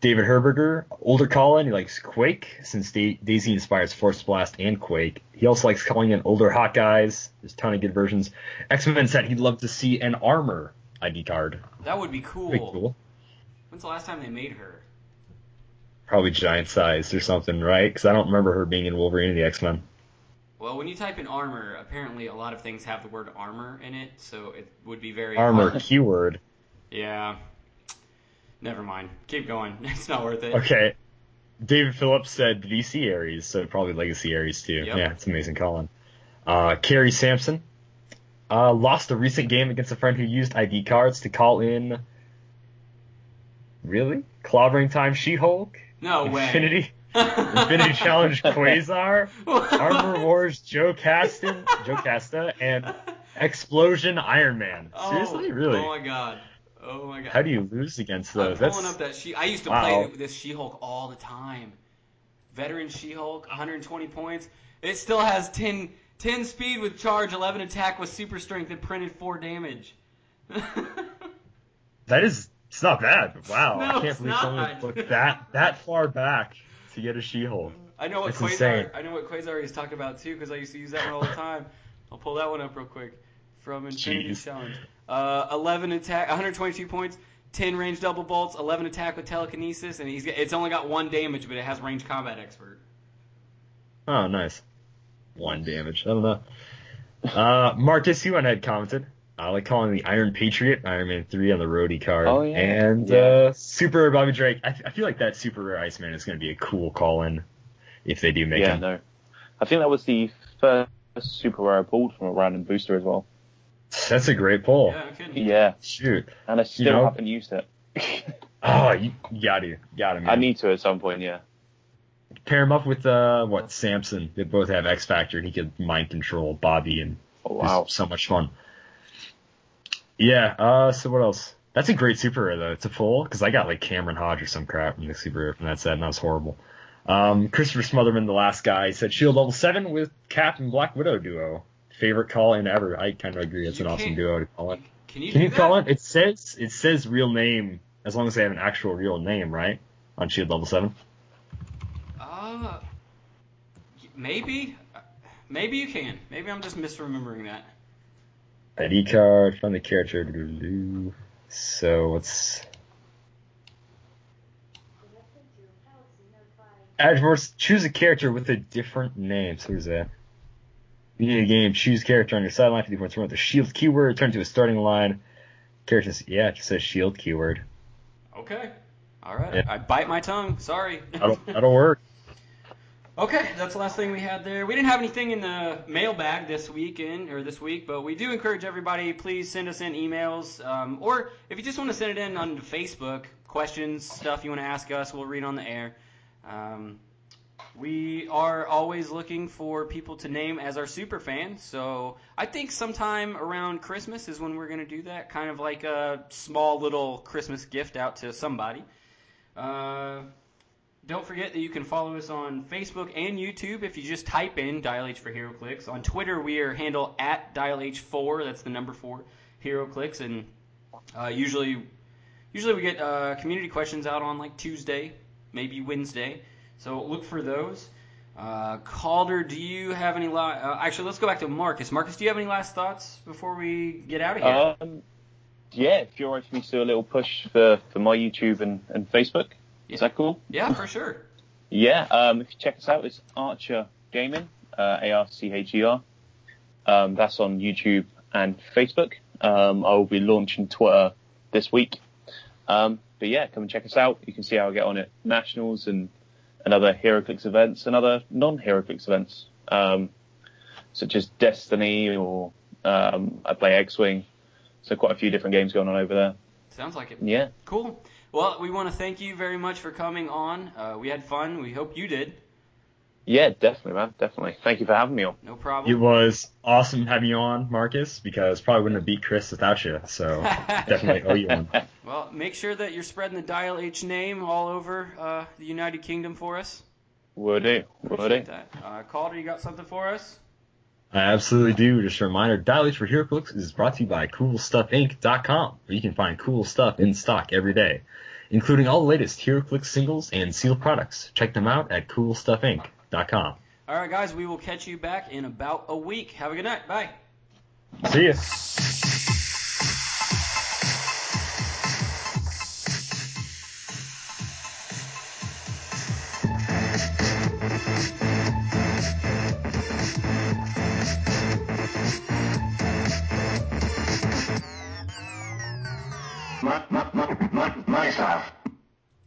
Speaker 2: David Herberger, older call-in, he likes Quake, since da- Daisy inspires Force Blast and Quake. He also likes calling in older Hawkeyes. There's a ton of good versions. X-Men said he'd love to see an Armor ID card.
Speaker 1: That would be cool.
Speaker 2: Pretty cool.
Speaker 1: When's the last time they made her?
Speaker 2: Probably giant sized or something, right? Because I don't remember her being in Wolverine and the X-Men.
Speaker 1: Well, when you type in armor, apparently a lot of things have the word armor in it, so it would be very
Speaker 2: Armor
Speaker 1: hard.
Speaker 2: keyword.
Speaker 1: Yeah. Never mind. Keep going. It's not worth it.
Speaker 2: Okay. David Phillips said DC Ares, so probably Legacy Ares too.
Speaker 1: Yep.
Speaker 2: Yeah, it's amazing call-in. Uh, Carrie Sampson uh, lost a recent game against a friend who used ID cards to call in Really? Clobbering Time She-Hulk?
Speaker 1: No way.
Speaker 2: Infinity Infinity Challenge Quasar? Armor Wars Joe Caston, Jocasta, and Explosion Iron Man. Oh, Seriously?
Speaker 1: Oh,
Speaker 2: really?
Speaker 1: Oh my god. Oh my god.
Speaker 2: How do you lose against those?
Speaker 1: I'm pulling
Speaker 2: That's
Speaker 1: up that she. I used to
Speaker 2: Wow.
Speaker 1: play this She-Hulk all the time. Veteran She-Hulk, 120 points. It still has 10, 10 speed with charge, 11 attack with super strength, and printed 4 damage.
Speaker 2: that is it's not bad. Wow.
Speaker 1: No,
Speaker 2: I can't believe
Speaker 1: not.
Speaker 2: someone looked that that far back to get a She-Hulk.
Speaker 1: I know what
Speaker 2: It's
Speaker 1: Quasar.
Speaker 2: insane.
Speaker 1: I know what Quasar is talking about too, because I used to use that one all the time. I'll pull that one up real quick from Infinity
Speaker 2: Jeez.
Speaker 1: Challenge. Uh, 11 attack, 122 points, 10 range double bolts, 11 attack with telekinesis, and he's got, it's only got one damage, but it has range combat expert.
Speaker 2: Oh, nice. One damage. I don't know. Uh, Marcus, you went ahead and commented. I like calling the Iron Patriot, Iron Man 3 on the Rhodey card.
Speaker 3: Oh, yeah.
Speaker 2: And
Speaker 3: Yeah.
Speaker 2: Uh, Super Bobby Drake. I, I feel like that Super Rare Iceman is going to be a cool call in if they do make it.
Speaker 3: yeah,
Speaker 2: him.
Speaker 3: no. I think that was the first super rare I pulled from a random booster as well.
Speaker 2: That's a great pull.
Speaker 1: Yeah, I'm.
Speaker 3: Yeah,
Speaker 2: Shoot.
Speaker 3: and I still
Speaker 2: know-
Speaker 3: haven't used it.
Speaker 2: Oh, you, you got to. Got to, man.
Speaker 3: I need to at some point, yeah.
Speaker 2: Pair him up with, uh, what, Samson. They both have X Factor and he could mind control Bobby and
Speaker 3: Oh, wow.
Speaker 2: It's so much fun. Yeah. Uh. So what else? That's a great super rare though. It's a full because I got like Cameron Hodge or some crap in the super rare from that set, and that was horrible. Um. Christopher Smotherman, the last guy, said Shield level seven with Cap and Black Widow duo. Favorite call in ever. I kind of agree. It's an awesome duo to call it.
Speaker 1: Can you
Speaker 2: Can you
Speaker 1: that?
Speaker 2: call it? It says it says real name as long as they have an actual real name, right? On Shield level seven.
Speaker 1: Uh, maybe. Maybe you can. Maybe I'm just misremembering that.
Speaker 2: ID card, find the character. doo-doo-doo. So what's Adverse, choose a character with a different name. So where's that? Beginning of the game, choose character on your sideline, 50 points with the shield keyword, turn to a starting line. Characters, yeah, it just says shield keyword.
Speaker 1: Okay. All right.
Speaker 2: Yeah.
Speaker 1: I bite my tongue. Sorry.
Speaker 2: That'll, that'll work.
Speaker 1: Okay, that's the last thing we had there. We didn't have anything in the mailbag this weekend or this week, but we do encourage everybody. Please send us in emails, um, or if you just want to send it in on Facebook, questions, stuff you want to ask us, we'll read on the air. Um, we are always looking for people to name as our super fans, so I think sometime around Christmas is when we're going to do that, kind of like a small little Christmas gift out to somebody. Uh, don't forget that you can follow us on Facebook and YouTube if you just type in Dial H for HeroClix. On Twitter, we are handle at Dial H4. That's the number four HeroClix, and uh, usually, usually we get uh, community questions out on like Tuesday, maybe Wednesday. So look for those. Uh, Calder, do you have any? La- uh, actually, let's go back to Marcus. Marcus, do you have any last thoughts before we get out of here?
Speaker 3: Um, yeah, if you're alright for me to do a little push for, for my YouTube and, and Facebook, is that cool?
Speaker 1: yeah, for sure.
Speaker 3: Yeah, um, if you check us out, it's Archer Gaming, uh, A-R-C-H-E-R. Um, that's on YouTube and Facebook. Um, I will be launching Twitter this week. Um, but yeah, come and check us out. You can see how I get on at Nationals and, and other HeroClix events and other non-HeroClix events, um, such as Destiny or um, I play X-Wing. So quite a few different games going on over there.
Speaker 1: Sounds like it.
Speaker 3: Yeah.
Speaker 1: Cool. Well, we want to thank you very much for coming on. Uh, we had fun. We hope you did.
Speaker 3: Yeah, definitely, man. Definitely. Thank you for having me on.
Speaker 1: No problem.
Speaker 2: It
Speaker 1: problem.
Speaker 2: was awesome having you on, Marcus, because probably wouldn't have beat Chris without you. So definitely owe you one.
Speaker 1: Well, make sure that you're spreading the Dial H name all over uh, the United Kingdom for us.
Speaker 3: Will do. Will do.
Speaker 1: Appreciate that. Uh, Calder, you got something for us?
Speaker 2: I absolutely do. Just a reminder, Dial H for HeroClix is brought to you by CoolStuffInc.com, where you can find cool stuff in stock every day, including all the latest HeroClix singles and sealed products. Check them out at CoolStuffInc.com.
Speaker 1: All right, guys, we will catch you back in about a week. Have a good night. Bye.
Speaker 2: See ya.